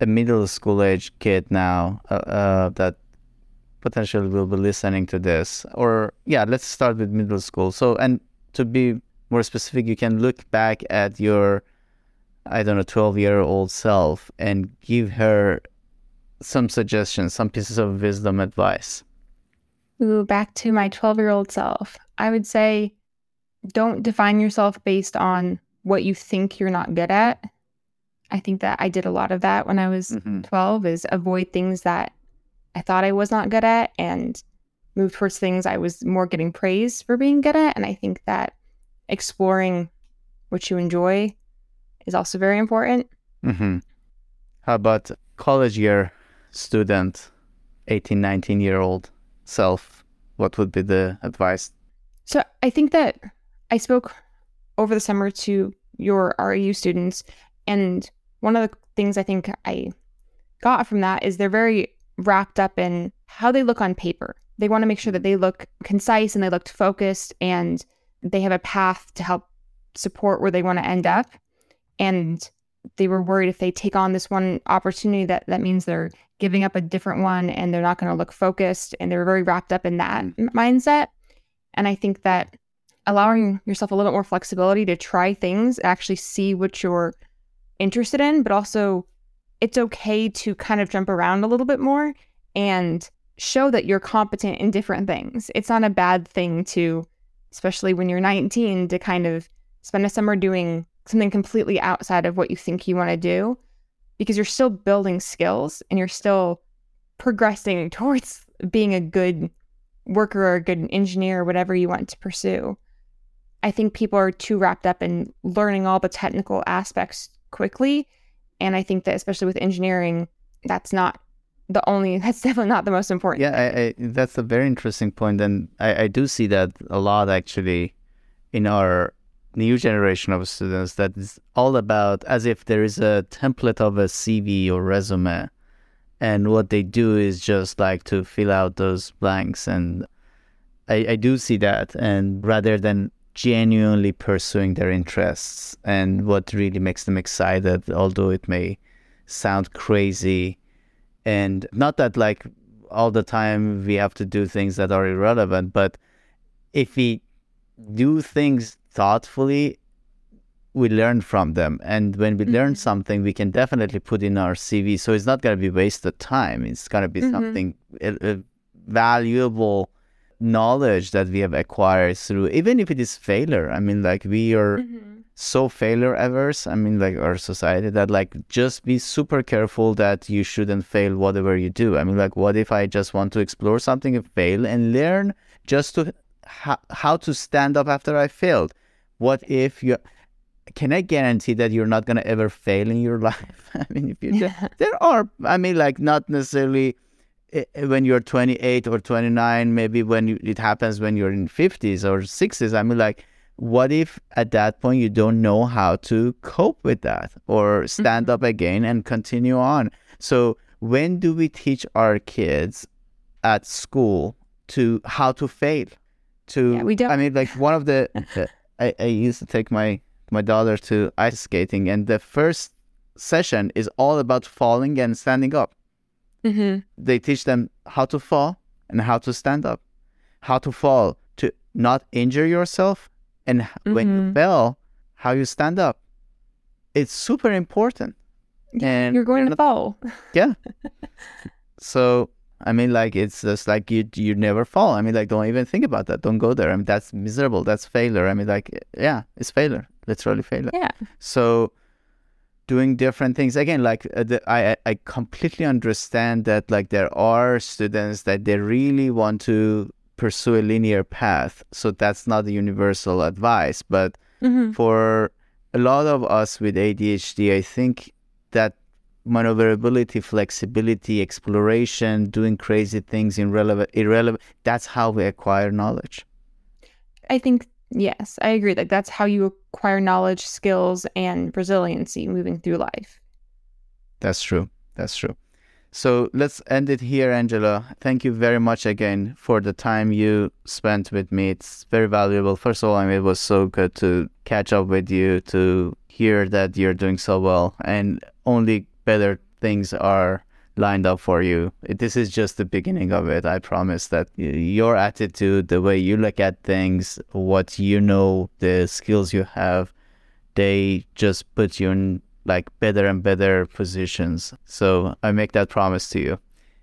a middle school age kid now uh, uh, that potentially will be listening to this? Or, yeah, let's start with middle school. So, and to be more specific, you can look back at your I don't know, 12 year old self and give her some suggestions, some pieces of wisdom advice? Ooh, back to my 12 year old self. I would say don't define yourself based on what you think you're not good at. I think that I did a lot of that when I was mm-hmm. 12 is avoid things that I thought I was not good at and move towards things I was more getting praise for being good at. And I think that exploring what you enjoy is also very important. Mm-hmm. How about college year student, 18, 19 year old self? What would be the advice? So I think that I spoke over the summer to your REU students, and one of the things I think I got from that is they're very wrapped up in how they look on paper. They want to make sure that they look concise and they look focused and they have a path to help support where they want to end up and they were worried if they take on this one opportunity that that means they're giving up a different one and they're not going to look focused and they're very wrapped up in that mindset. And i think that allowing yourself a little bit more flexibility to try things actually see what you're interested in but also it's okay to kind of jump around a little bit more and show that you're competent in different things. It's not a bad thing to especially when you're 19 to kind of spend a summer doing something completely outside of what you think you want to do because you're still building skills and you're still progressing towards being a good worker or a good engineer or whatever you want to pursue. I think people are too wrapped up in learning all the technical aspects quickly. And I think that especially with engineering, that's not the only that's definitely not the most important yeah I, I, that's a very interesting point and I, I do see that a lot actually in our new generation of students that is all about as if there is a template of a cv or resume. And what they do is just like to fill out those blanks. And I, I do see that. And rather than genuinely pursuing their interests. And what really makes them excited although it may sound crazy. And not that like all the time we have to do things that are irrelevant, but if we do things thoughtfully, we learn from them. And when we mm-hmm. learn something, we can definitely put in our CV. So it's not going to be wasted time. It's going to be mm-hmm. something a, a valuable knowledge that we have acquired through, even if it is failure. I mean, like we are. Mm-hmm so failure averse i mean like our society that like just be super careful that you shouldn't fail whatever you do i mean like what if i just want to explore something and fail and learn just to ha- how to stand up after i failed what if you can i guarantee that you're not going to ever fail in your life i mean if you yeah. there are i mean like not necessarily eh, eh, when you're 28 or 29 maybe when you, it happens when you're in 50s or 60s i mean like what if at that point you don't know how to cope with that or stand mm-hmm. up again and continue on? So when do we teach our kids at school to how to fail? To yeah, we don't. I mean, like one of the I, I used to take my my daughter to ice skating, and the first session is all about falling and standing up. Mm-hmm. They teach them how to fall and how to stand up, how to fall to not injure yourself and mm-hmm. when you mm-hmm. fell, how you stand up. It's super important. And you're going to fall. Yeah. so I mean, like it's just like you you never fall. I mean, like don't even think about that. Don't go there. I mean, that's miserable. That's failure. I mean, like yeah, it's failure. Literally failure. Yeah. So doing different things again, like uh, the, I I completely understand that like there are students that they really want to pursue a linear path. So that's not the universal advice. But mm-hmm. for a lot of us with ADHD, I think that maneuverability, flexibility, exploration, doing crazy things, irrelevant, irrelevant, that's how we acquire knowledge. I think, yes, I agree. Like that's how you acquire knowledge, skills, and resiliency moving through life. That's true. That's true. So let's end it here, Angela. Thank you very much again for the time you spent with me. It's very valuable. First of all, I mean, it was so good to catch up with you, to hear that you're doing so well, and only better things are lined up for you. This is just the beginning of it. I promise that your attitude, the way you look at things, what you know, the skills you have, they just put you in like better and better positions. So I make that promise to you.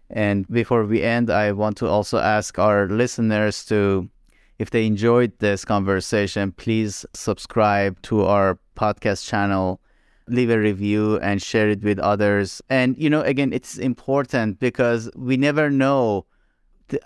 And before we end, I want to also ask our listeners to, if they enjoyed this conversation, please subscribe to our podcast channel, leave a review, and share it with others. And, you know, again, it's important because we never know.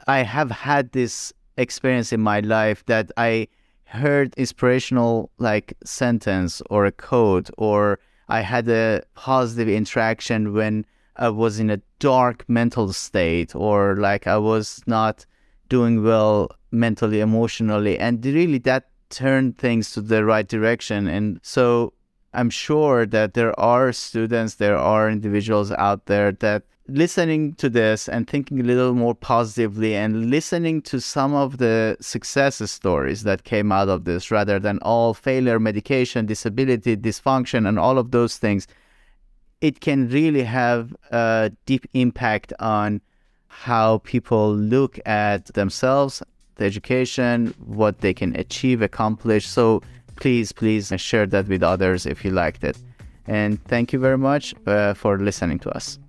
I have had this experience in my life that I heard inspirational like sentence or a quote or I had a positive interaction when I was in a dark mental state or like I was not doing well mentally, emotionally. And really that turned things to the right direction. And so I'm sure that there are students, there are individuals out there that listening to this and thinking a little more positively and listening to some of the success stories that came out of this rather than all failure, medication, disability, dysfunction, and all of those things, it can really have a deep impact on how people look at themselves, the education, what they can achieve, accomplish. So please, please share that with others if you liked it. And thank you very much uh, for listening to us.